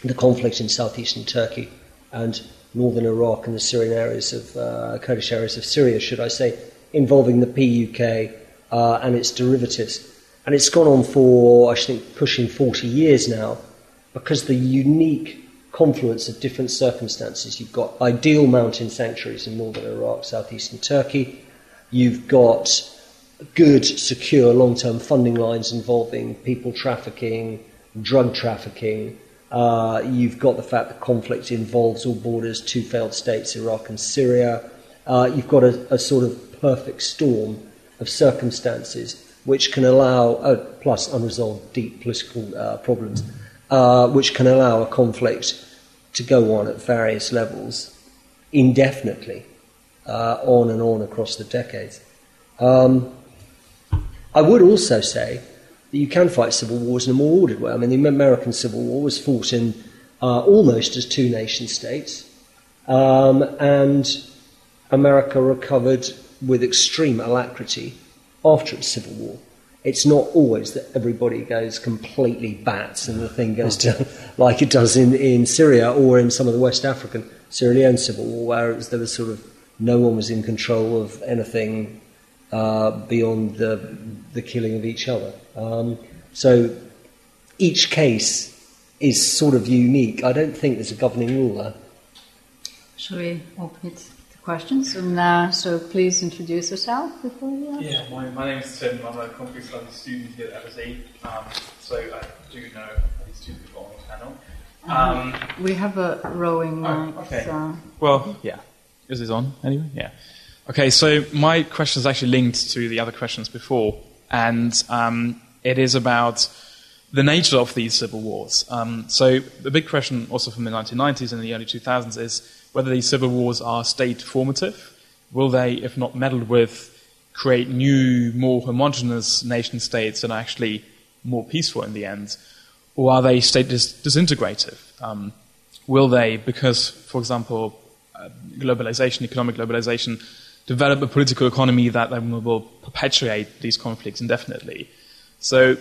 the conflict in southeastern Turkey and northern Iraq and the Syrian areas of uh, Kurdish areas of Syria, should I say, involving the PKK uh, and its derivatives. And it's gone on for, I think, pushing 40 years now because the unique confluence of different circumstances. You've got ideal mountain sanctuaries in northern Iraq, southeastern Turkey. You've got good, secure, long term funding lines involving people trafficking, drug trafficking. Uh, you've got the fact that conflict involves all borders, two failed states, Iraq and Syria. Uh, you've got a, a sort of perfect storm of circumstances which can allow, uh, plus unresolved deep political uh, problems, uh, which can allow a conflict to go on at various levels indefinitely, uh, on and on across the decades. Um, I would also say that you can fight civil wars in a more ordered way. I mean, the American Civil War was fought in uh, almost as two nation states, um, and America recovered with extreme alacrity after its civil war. It's not always that everybody goes completely bats and the thing goes down like it does in, in Syria or in some of the West African Sierra Leone civil war, where it was, there was sort of no one was in control of anything uh, beyond the, the killing of each other. Um, so each case is sort of unique. I don't think there's a governing rule there. Shall we open it questions. And uh, so please introduce yourself before you ask. Yeah, my, my name is Tim. I'm a conflict studies student here at LSE. Um, so I do know at least two people on the panel. Um, um, we have a rowing oh. Okay. So. Well, yeah. Is this on anyway? Yeah. Okay, so my question is actually linked to the other questions before, and um, it is about the nature of these civil wars. Um, so the big question, also from the 1990s and the early 2000s, is whether these civil wars are state formative. Will they, if not meddled with, create new, more homogenous nation states are actually more peaceful in the end? Or are they state dis- disintegrative? Um, will they, because, for example, uh, globalization, economic globalization, develop a political economy that then will perpetuate these conflicts indefinitely? So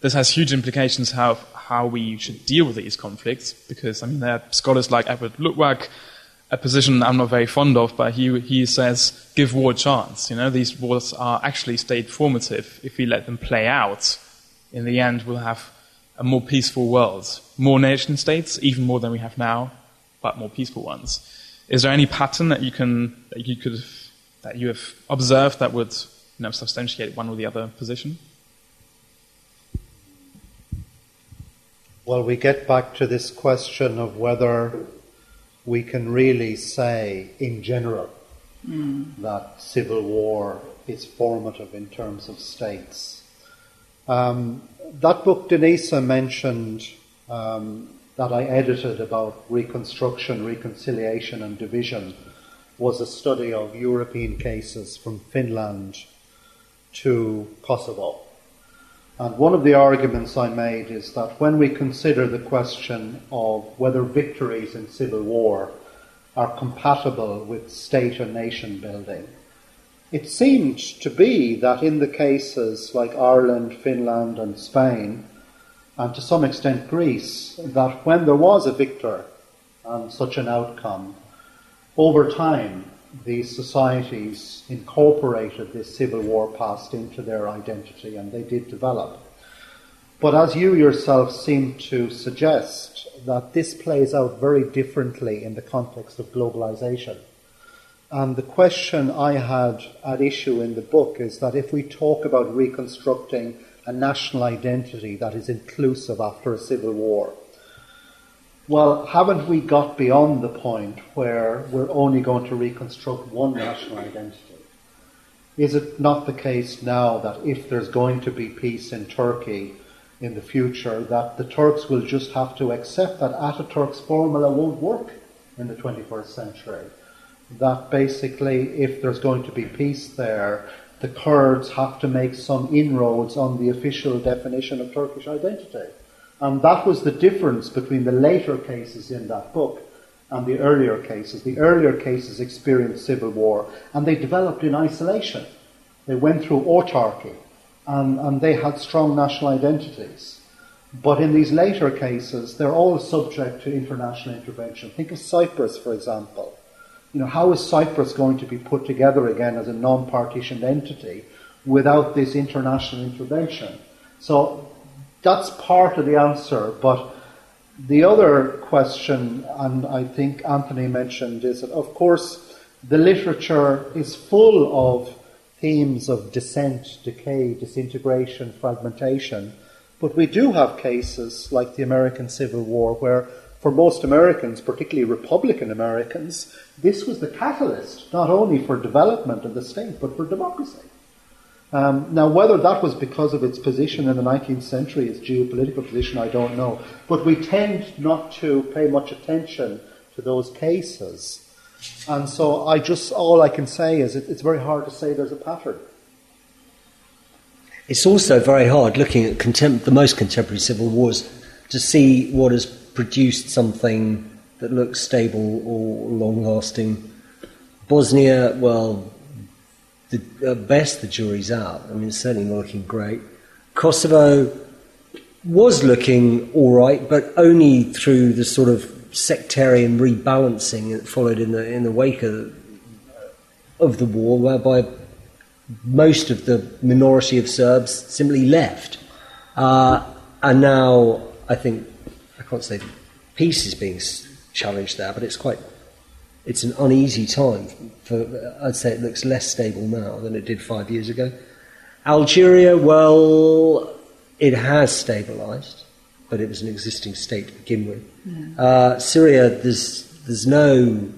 this has huge implications how how we should deal with these conflicts because I mean there are scholars like Edward Luttwak a position I'm not very fond of, but he, he says, give war a chance. You know, these wars are actually state formative. If we let them play out, in the end, we'll have a more peaceful world. More nation states, even more than we have now, but more peaceful ones. Is there any pattern that you can, that you could, that you have observed that would, you know, substantiate one or the other position? Well, we get back to this question of whether we can really say in general mm. that civil war is formative in terms of states. Um, that book Denisa mentioned um, that I edited about reconstruction, reconciliation, and division was a study of European cases from Finland to Kosovo. And one of the arguments I made is that when we consider the question of whether victories in civil war are compatible with state and nation building, it seemed to be that in the cases like Ireland, Finland, and Spain, and to some extent Greece, that when there was a victor and such an outcome, over time these societies incorporated this Civil War past into their identity and they did develop. But as you yourself seem to suggest, that this plays out very differently in the context of globalization. And the question I had at issue in the book is that if we talk about reconstructing a national identity that is inclusive after a civil war, well, haven't we got beyond the point where we're only going to reconstruct one national identity? Is it not the case now that if there's going to be peace in Turkey in the future, that the Turks will just have to accept that Ataturk's formula won't work in the 21st century? That basically, if there's going to be peace there, the Kurds have to make some inroads on the official definition of Turkish identity. And that was the difference between the later cases in that book and the earlier cases. The earlier cases experienced civil war and they developed in isolation. They went through autarky and, and they had strong national identities. But in these later cases, they're all subject to international intervention. Think of Cyprus, for example. You know, how is Cyprus going to be put together again as a non-partitioned entity without this international intervention? So that's part of the answer, but the other question, and I think Anthony mentioned, is that of course the literature is full of themes of descent, decay, disintegration, fragmentation, but we do have cases like the American Civil War where for most Americans, particularly Republican Americans, this was the catalyst not only for development of the state but for democracy. Um, now, whether that was because of its position in the 19th century, its geopolitical position, I don't know. But we tend not to pay much attention to those cases. And so I just, all I can say is it, it's very hard to say there's a pattern. It's also very hard looking at contem- the most contemporary civil wars to see what has produced something that looks stable or long lasting. Bosnia, well, the, at best the jury's out. I mean, it's certainly not looking great. Kosovo was looking all right, but only through the sort of sectarian rebalancing that followed in the in the wake of, of the war, whereby most of the minority of Serbs simply left, uh, and now I think I can't say peace is being challenged there, but it's quite it's an uneasy time. For, I'd say it looks less stable now than it did five years ago. Algeria, well, it has stabilised, but it was an existing state to begin with. Yeah. Uh, Syria, there's there's no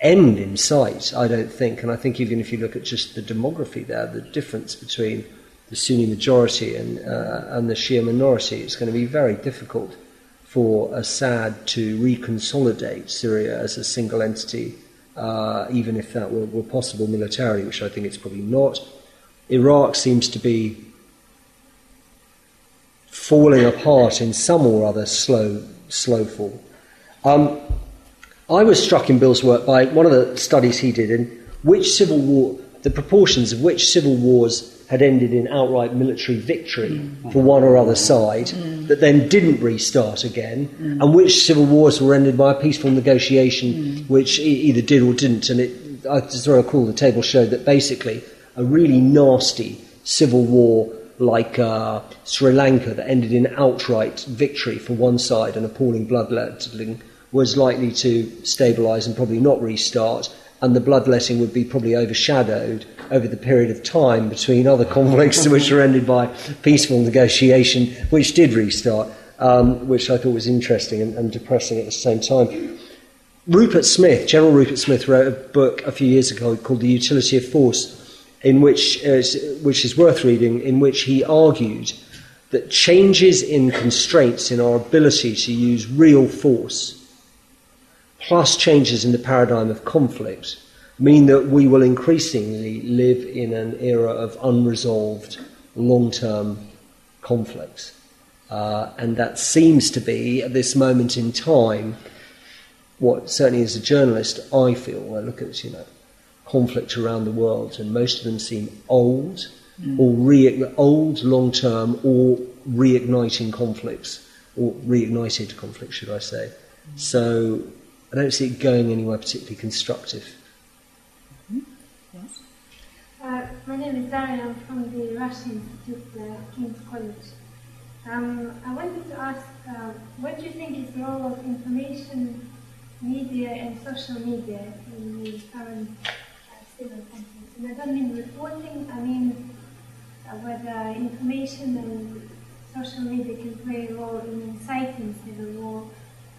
end in sight, I don't think. And I think even if you look at just the demography there, the difference between the Sunni majority and, uh, and the Shia minority, it's going to be very difficult for Assad to reconsolidate Syria as a single entity, uh, even if that were, were, possible militarily, which I think it's probably not. Iraq seems to be falling apart in some or other slow, slow fall. Um, I was struck in Bill's work by one of the studies he did in which civil war, the proportions of which civil wars had ended in outright military victory mm. for one or other side mm. that then didn't restart again, mm. and which civil wars were ended by a peaceful negotiation which either did or didn't. And it, I just recall the table showed that basically a really nasty civil war like uh, Sri Lanka that ended in outright victory for one side and appalling bloodletting was likely to stabilise and probably not restart and the bloodletting would be probably overshadowed over the period of time between other conflicts which were ended by peaceful negotiation, which did restart, um, which I thought was interesting and, and, depressing at the same time. Rupert Smith, General Rupert Smith, wrote a book a few years ago called The Utility of Force, in which, uh, which is worth reading, in which he argued that changes in constraints in our ability to use real force plus changes in the paradigm of conflict, mean that we will increasingly live in an era of unresolved long term conflicts. Uh, and that seems to be, at this moment in time, what certainly as a journalist I feel when I look at you know conflict around the world, and most of them seem old mm. or re- old, long term, or reigniting conflicts or reignited conflicts, should I say? Mm. So I don't see it going anywhere particularly constructive. Mm-hmm. Yes. Uh, my name is Daria. I'm from the Russian Institute, uh, King's College. Um, I wanted to ask, uh, what do you think is the role of information media and social media in the current uh, civil conflict? And I don't mean reporting, I mean uh, whether information and social media can play a role in inciting civil war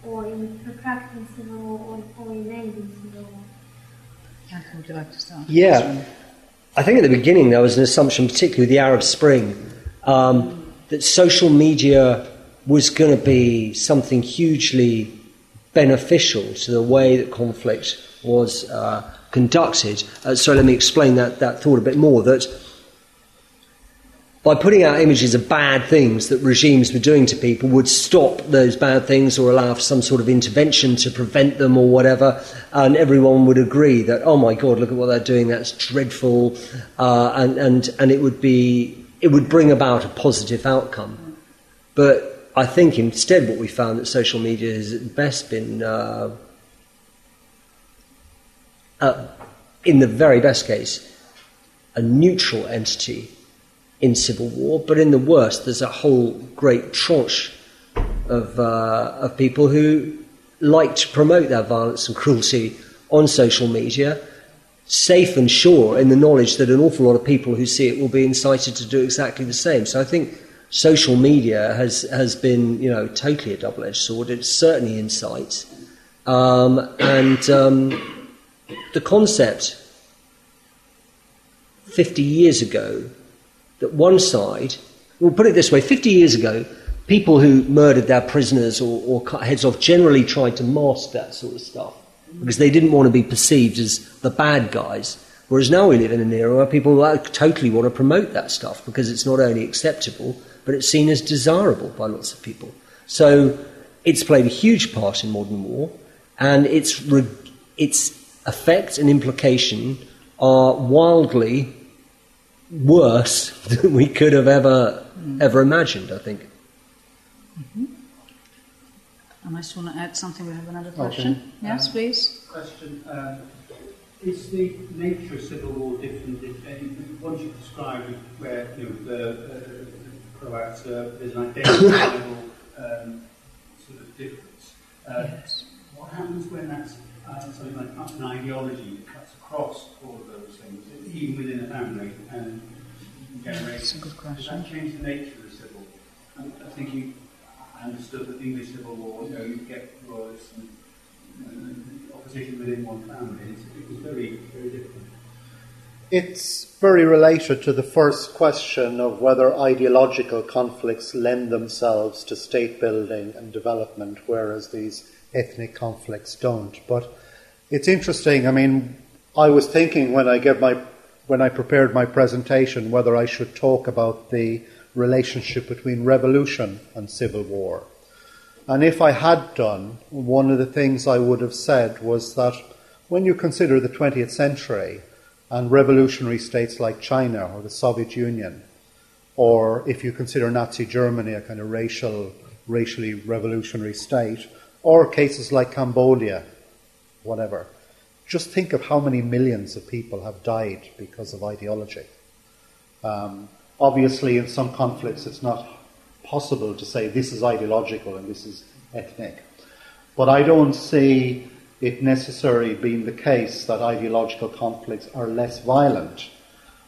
or in protracting civil war or, or in ending civil war. would you like to start? Yeah. I think at the beginning there was an assumption, particularly with the Arab Spring, um, that social media was going to be something hugely beneficial to the way that conflict was uh, conducted. Uh, so let me explain that, that thought a bit more. That by putting out images of bad things that regimes were doing to people would stop those bad things or allow for some sort of intervention to prevent them or whatever. And everyone would agree that, oh my God, look at what they're doing, that's dreadful. Uh, and, and, and it would be, it would bring about a positive outcome. But I think instead what we found that social media has at best been, uh, uh, in the very best case, a neutral entity in civil war, but in the worst, there's a whole great tranche of, uh, of people who like to promote their violence and cruelty on social media, safe and sure in the knowledge that an awful lot of people who see it will be incited to do exactly the same. So I think social media has, has been, you know, totally a double-edged sword. It certainly incites. Um, and um, the concept 50 years ago that one side, we'll put it this way 50 years ago, people who murdered their prisoners or, or cut heads off generally tried to mask that sort of stuff because they didn't want to be perceived as the bad guys. Whereas now we live in an era where people totally want to promote that stuff because it's not only acceptable, but it's seen as desirable by lots of people. So it's played a huge part in modern war, and its, re- its effect and implication are wildly worse than we could have ever mm. ever imagined. I think. Mm-hmm. I just want to add something. We have another question. Okay. Yes, um, please. Question: uh, Is the nature of civil war different? If, if once you describe where you know the uh, Croats, uh, there's an identity um, sort of difference. Uh, yes. What happens when that's uh, something like an ideology that cuts across all of those things, even within a family and generations. That's a good question. Does that change the nature of the civil? I, I think you understood that the English Civil War, you know, you get royalists and, and opposition within one family. It's, it was very, very different. It's very related to the first question of whether ideological conflicts lend themselves to state building and development, whereas these ethnic conflicts don't. But it's interesting. I mean, I was thinking when I gave my when I prepared my presentation whether I should talk about the relationship between revolution and civil war. And if I had done, one of the things I would have said was that when you consider the 20th century and revolutionary states like China or the Soviet Union, or if you consider Nazi Germany a kind of racial, racially revolutionary state, or cases like Cambodia, whatever, just think of how many millions of people have died because of ideology. Um, obviously, in some conflicts, it's not possible to say this is ideological and this is ethnic. But I don't see it necessarily being the case that ideological conflicts are less violent.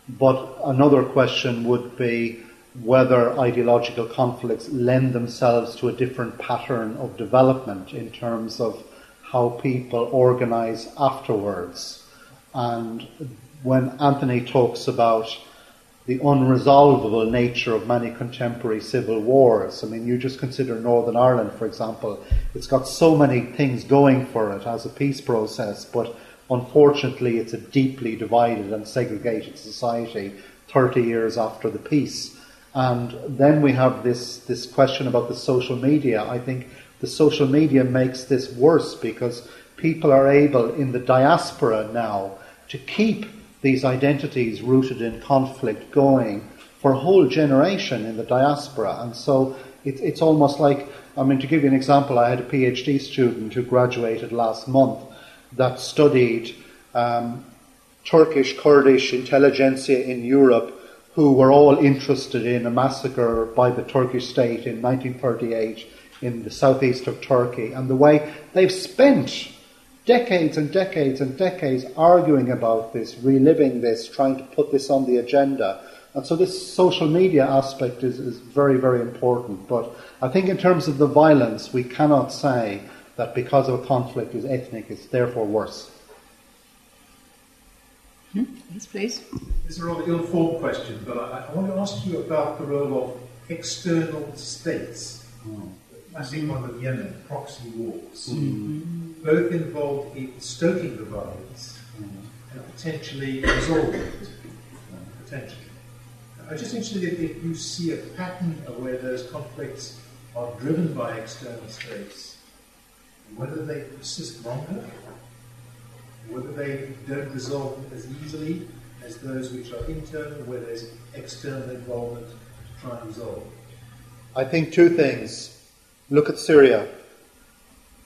But another question would be whether ideological conflicts lend themselves to a different pattern of development in terms of how people organize afterwards. And when Anthony talks about the unresolvable nature of many contemporary civil wars. I mean, you just consider Northern Ireland, for example. It's got so many things going for it as a peace process, but unfortunately, it's a deeply divided and segregated society 30 years after the peace. And then we have this, this question about the social media. I think the social media makes this worse because people are able in the diaspora now to keep these identities rooted in conflict going for a whole generation in the diaspora. And so it, it's almost like, I mean, to give you an example, I had a PhD student who graduated last month that studied um, Turkish Kurdish intelligentsia in Europe who were all interested in a massacre by the Turkish state in 1938 in the southeast of Turkey, and the way they've spent decades and decades and decades arguing about this, reliving this, trying to put this on the agenda. And so this social media aspect is, is very, very important. But I think in terms of the violence, we cannot say that because of a conflict is ethnic, it's therefore worse. Hmm? Yes, please. This is a rather ill-formed question, but I, I, want to ask you about the role of external states. Mm massive one of Yemen, proxy wars, mm-hmm. both involved in stoking the violence mm-hmm. and potentially resolving it. Potentially. I'm just interested if, if you see a pattern of where those conflicts are driven by external states, whether they persist longer, whether they don't resolve as easily as those which are internal, where there's external involvement to try and resolve. I think two things. Look at Syria.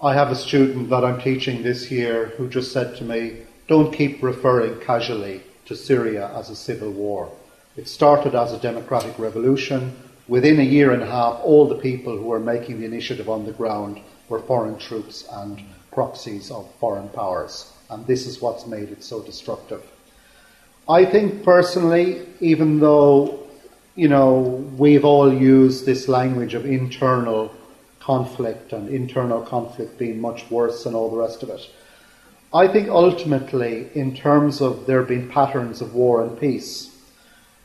I have a student that I'm teaching this year who just said to me, don't keep referring casually to Syria as a civil war. It started as a democratic revolution. Within a year and a half, all the people who were making the initiative on the ground were foreign troops and proxies of foreign powers. And this is what's made it so destructive. I think personally, even though, you know, we've all used this language of internal conflict and internal conflict being much worse than all the rest of it, I think ultimately, in terms of there being patterns of war and peace,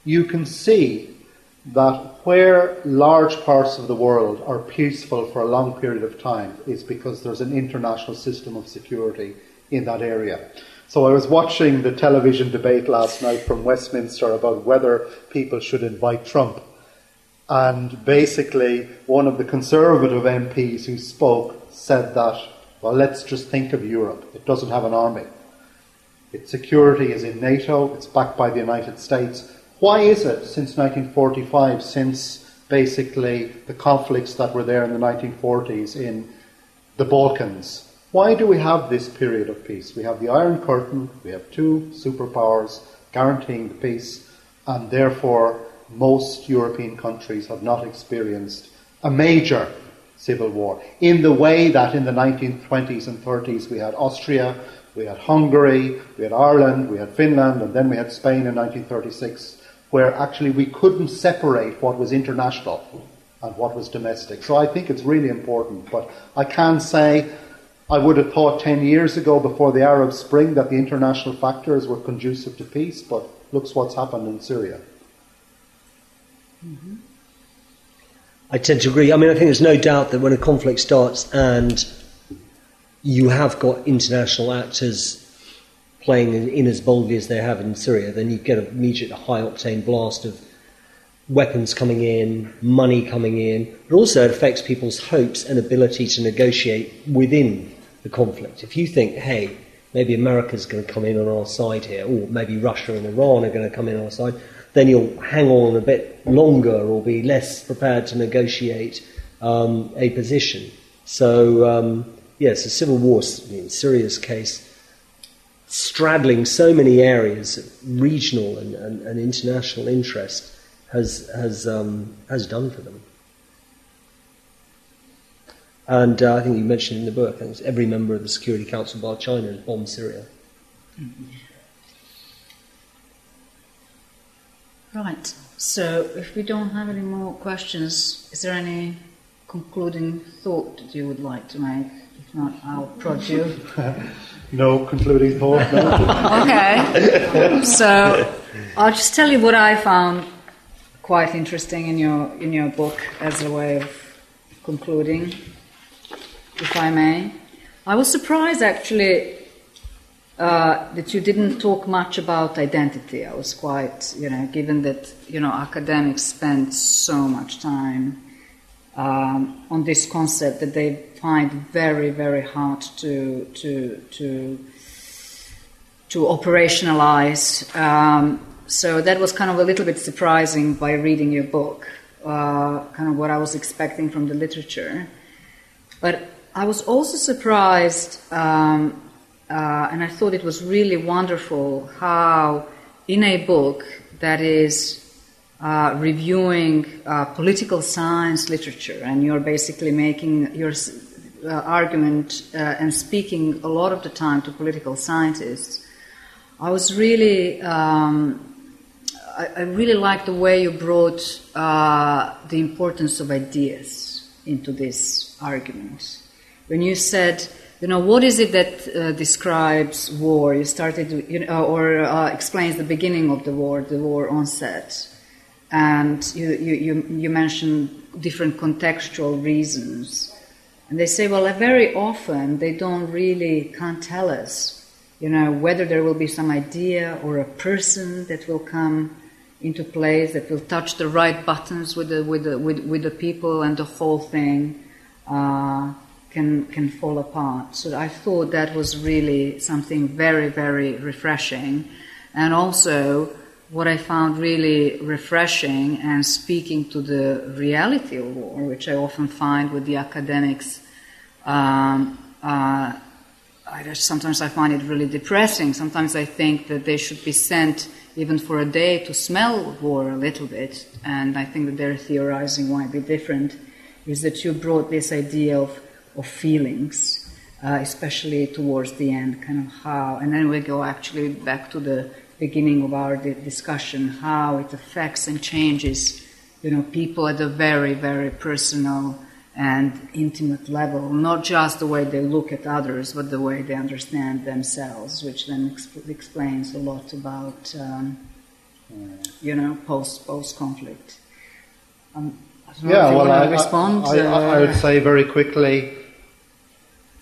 you can see that where large parts of the world are peaceful for a long period of time is because there's an international system of security in that area. So I was watching the television debate last night from Westminster about whether people should invite Trump. And basically, one of the conservative MPs who spoke said that, well, let's just think of Europe. It doesn't have an army. Its security is in NATO, it's backed by the United States. Why is it since 1945, since basically the conflicts that were there in the 1940s in the Balkans, why do we have this period of peace? We have the Iron Curtain, we have two superpowers guaranteeing the peace, and therefore most European countries have not experienced a major civil war. In the way that in the 1920s and 30s we had Austria, we had Hungary, we had Ireland, we had Finland, and then we had Spain in 1936 where actually we couldn't separate what was international and what was domestic. So I think it's really important. But I can say I would have thought 10 years ago before the Arab Spring that the international factors were conducive to peace, but looks what's happened in Syria. I tend to agree. I mean, I think there's no doubt that when a conflict starts and you have got international actors playing in, in, as boldly as they have in Syria, then you get an immediate high octane blast of weapons coming in, money coming in, but also it affects people's hopes and ability to negotiate within the conflict. If you think, hey, maybe America's going to come in on our side here, or maybe Russia and Iran are going to come in on our side, then you'll hang on a bit longer or be less prepared to negotiate um, a position. So, um, yes, a civil war, in Syria's case, straddling so many areas regional and, and, and international interest has, has, um, has done for them. And uh, I think you mentioned in the book, every member of the Security Council bar China has bombed Syria. Mm-hmm. Right. So, if we don't have any more questions, is there any concluding thought that you would like to make? If not, I'll prod you. No concluding thought. No. okay. So I'll just tell you what I found quite interesting in your in your book as a way of concluding, if I may. I was surprised actually uh, that you didn't talk much about identity. I was quite, you know, given that you know academics spend so much time um, on this concept that they find very, very hard to to to to operationalize. Um, so that was kind of a little bit surprising by reading your book, uh, kind of what I was expecting from the literature. But I was also surprised, um, uh, and I thought it was really wonderful how, in a book that is uh, reviewing uh, political science literature, and you're basically making your uh, argument uh, and speaking a lot of the time to political scientists. I was really, um, I, I, really liked the way you brought uh, the importance of ideas into this argument. When you said, you know, what is it that uh, describes war? You started, you know, uh, or uh, explains the beginning of the war, the war onset and you, you, you mentioned different contextual reasons. And they say, well, very often they don't really can't tell us, you know, whether there will be some idea or a person that will come into place, that will touch the right buttons with the, with the, with, with the people, and the whole thing uh, can, can fall apart. So I thought that was really something very, very refreshing. And also, what I found really refreshing and speaking to the reality of war, which I often find with the academics, um, uh, I just, sometimes I find it really depressing. Sometimes I think that they should be sent even for a day to smell war a little bit. And I think that their theorizing might be different. Is that you brought this idea of, of feelings, uh, especially towards the end, kind of how, and then we go actually back to the beginning of our discussion, how it affects and changes, you know, people at a very, very personal and intimate level, not just the way they look at others, but the way they understand themselves, which then exp- explains a lot about, um, you know, post post conflict. Um, yeah, well, I, respond. I, I, I, would say very quickly,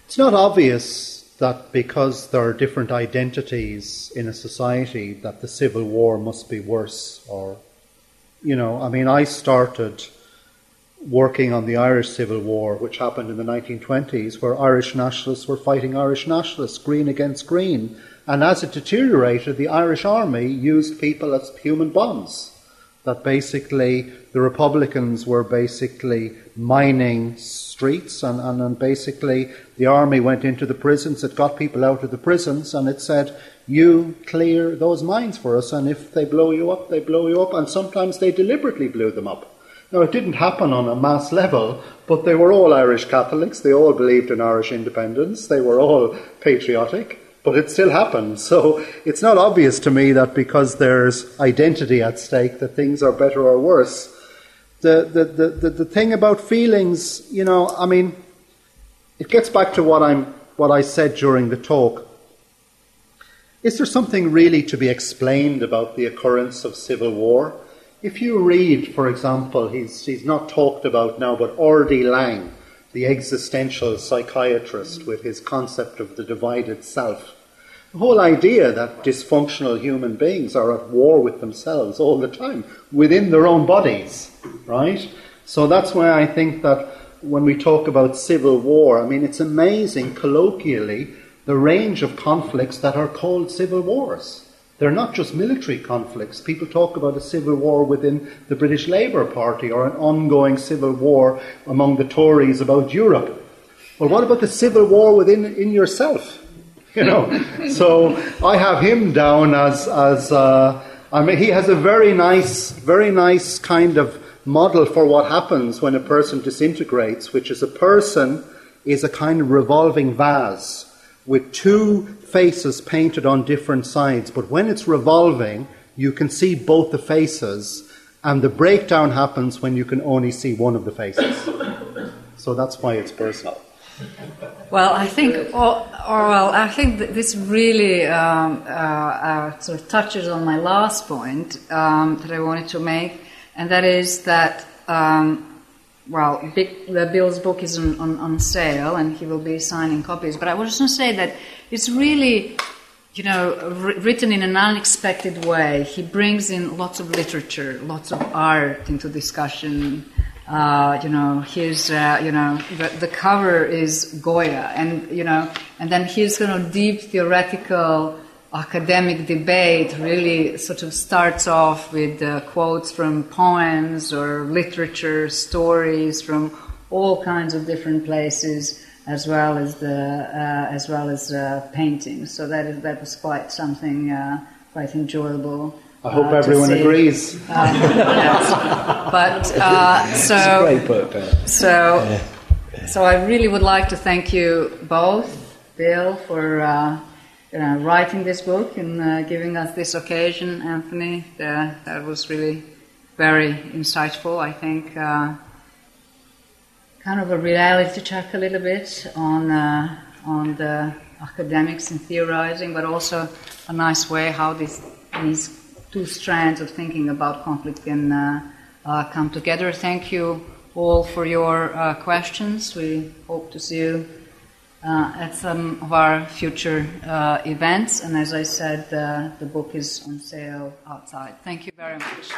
it's not obvious that because there are different identities in a society, that the civil war must be worse, or, you know, I mean, I started working on the Irish Civil War, which happened in the 1920s, where Irish nationalists were fighting Irish nationalists, green against green. And as it deteriorated, the Irish army used people as human bombs. That basically the Republicans were basically mining streets, and, and, and basically the army went into the prisons, it got people out of the prisons, and it said, You clear those mines for us, and if they blow you up, they blow you up, and sometimes they deliberately blew them up. Now, it didn't happen on a mass level, but they were all Irish Catholics. They all believed in Irish independence. They were all patriotic, but it still happened. So it's not obvious to me that because there's identity at stake, that things are better or worse. The, the, the, the, the thing about feelings, you know, I mean, it gets back to what, I'm, what I said during the talk. Is there something really to be explained about the occurrence of civil war? If you read, for example, he's, he's not talked about now, but R.D. Laing, the existential psychiatrist with his concept of the divided self, the whole idea that dysfunctional human beings are at war with themselves all the time, within their own bodies, right? So that's why I think that when we talk about civil war, I mean, it's amazing colloquially the range of conflicts that are called civil wars. They're not just military conflicts. People talk about a civil war within the British Labour Party or an ongoing civil war among the Tories about Europe. Well, what about the civil war within in yourself? You know, so I have him down as as uh, I mean, he has a very nice, very nice kind of model for what happens when a person disintegrates, which is a person is a kind of revolving vase with two faces painted on different sides, but when it's revolving, you can see both the faces, and the breakdown happens when you can only see one of the faces. So that's why it's personal. Well, I think, or, or well, I think this really um, uh, uh, sort of touches on my last point um, that I wanted to make, and that is that um, well, Bill's book is on, on, on, sale and he will be signing copies. But I was just going to say that it's really, you know, written in an unexpected way. He brings in lots of literature, lots of art into discussion. Uh, you know, his, uh, you know, the, the, cover is Goya, and you know, and then his kind of deep theoretical academic debate really sort of starts off with uh, quotes from poems or literature, stories from all kinds of different places, as well as the uh, as well as uh, paintings. So that is that was quite something quite enjoyable. I hope everyone agrees. Um, yes. But uh, so great book. So yeah. so I really would like to thank you both, Bill, for uh, writing this book and uh, giving us this occasion, Anthony. Uh, that was really very insightful, I think. Uh, kind of a reality check a little bit on, uh, on the academics and theorizing, but also a nice way how these, these two strands of thinking about conflict can uh, come together. Thank you all for your questions. We hope to see you uh, at some of our future uh, events. And as I said, uh, the book is on sale outside. Thank you very much.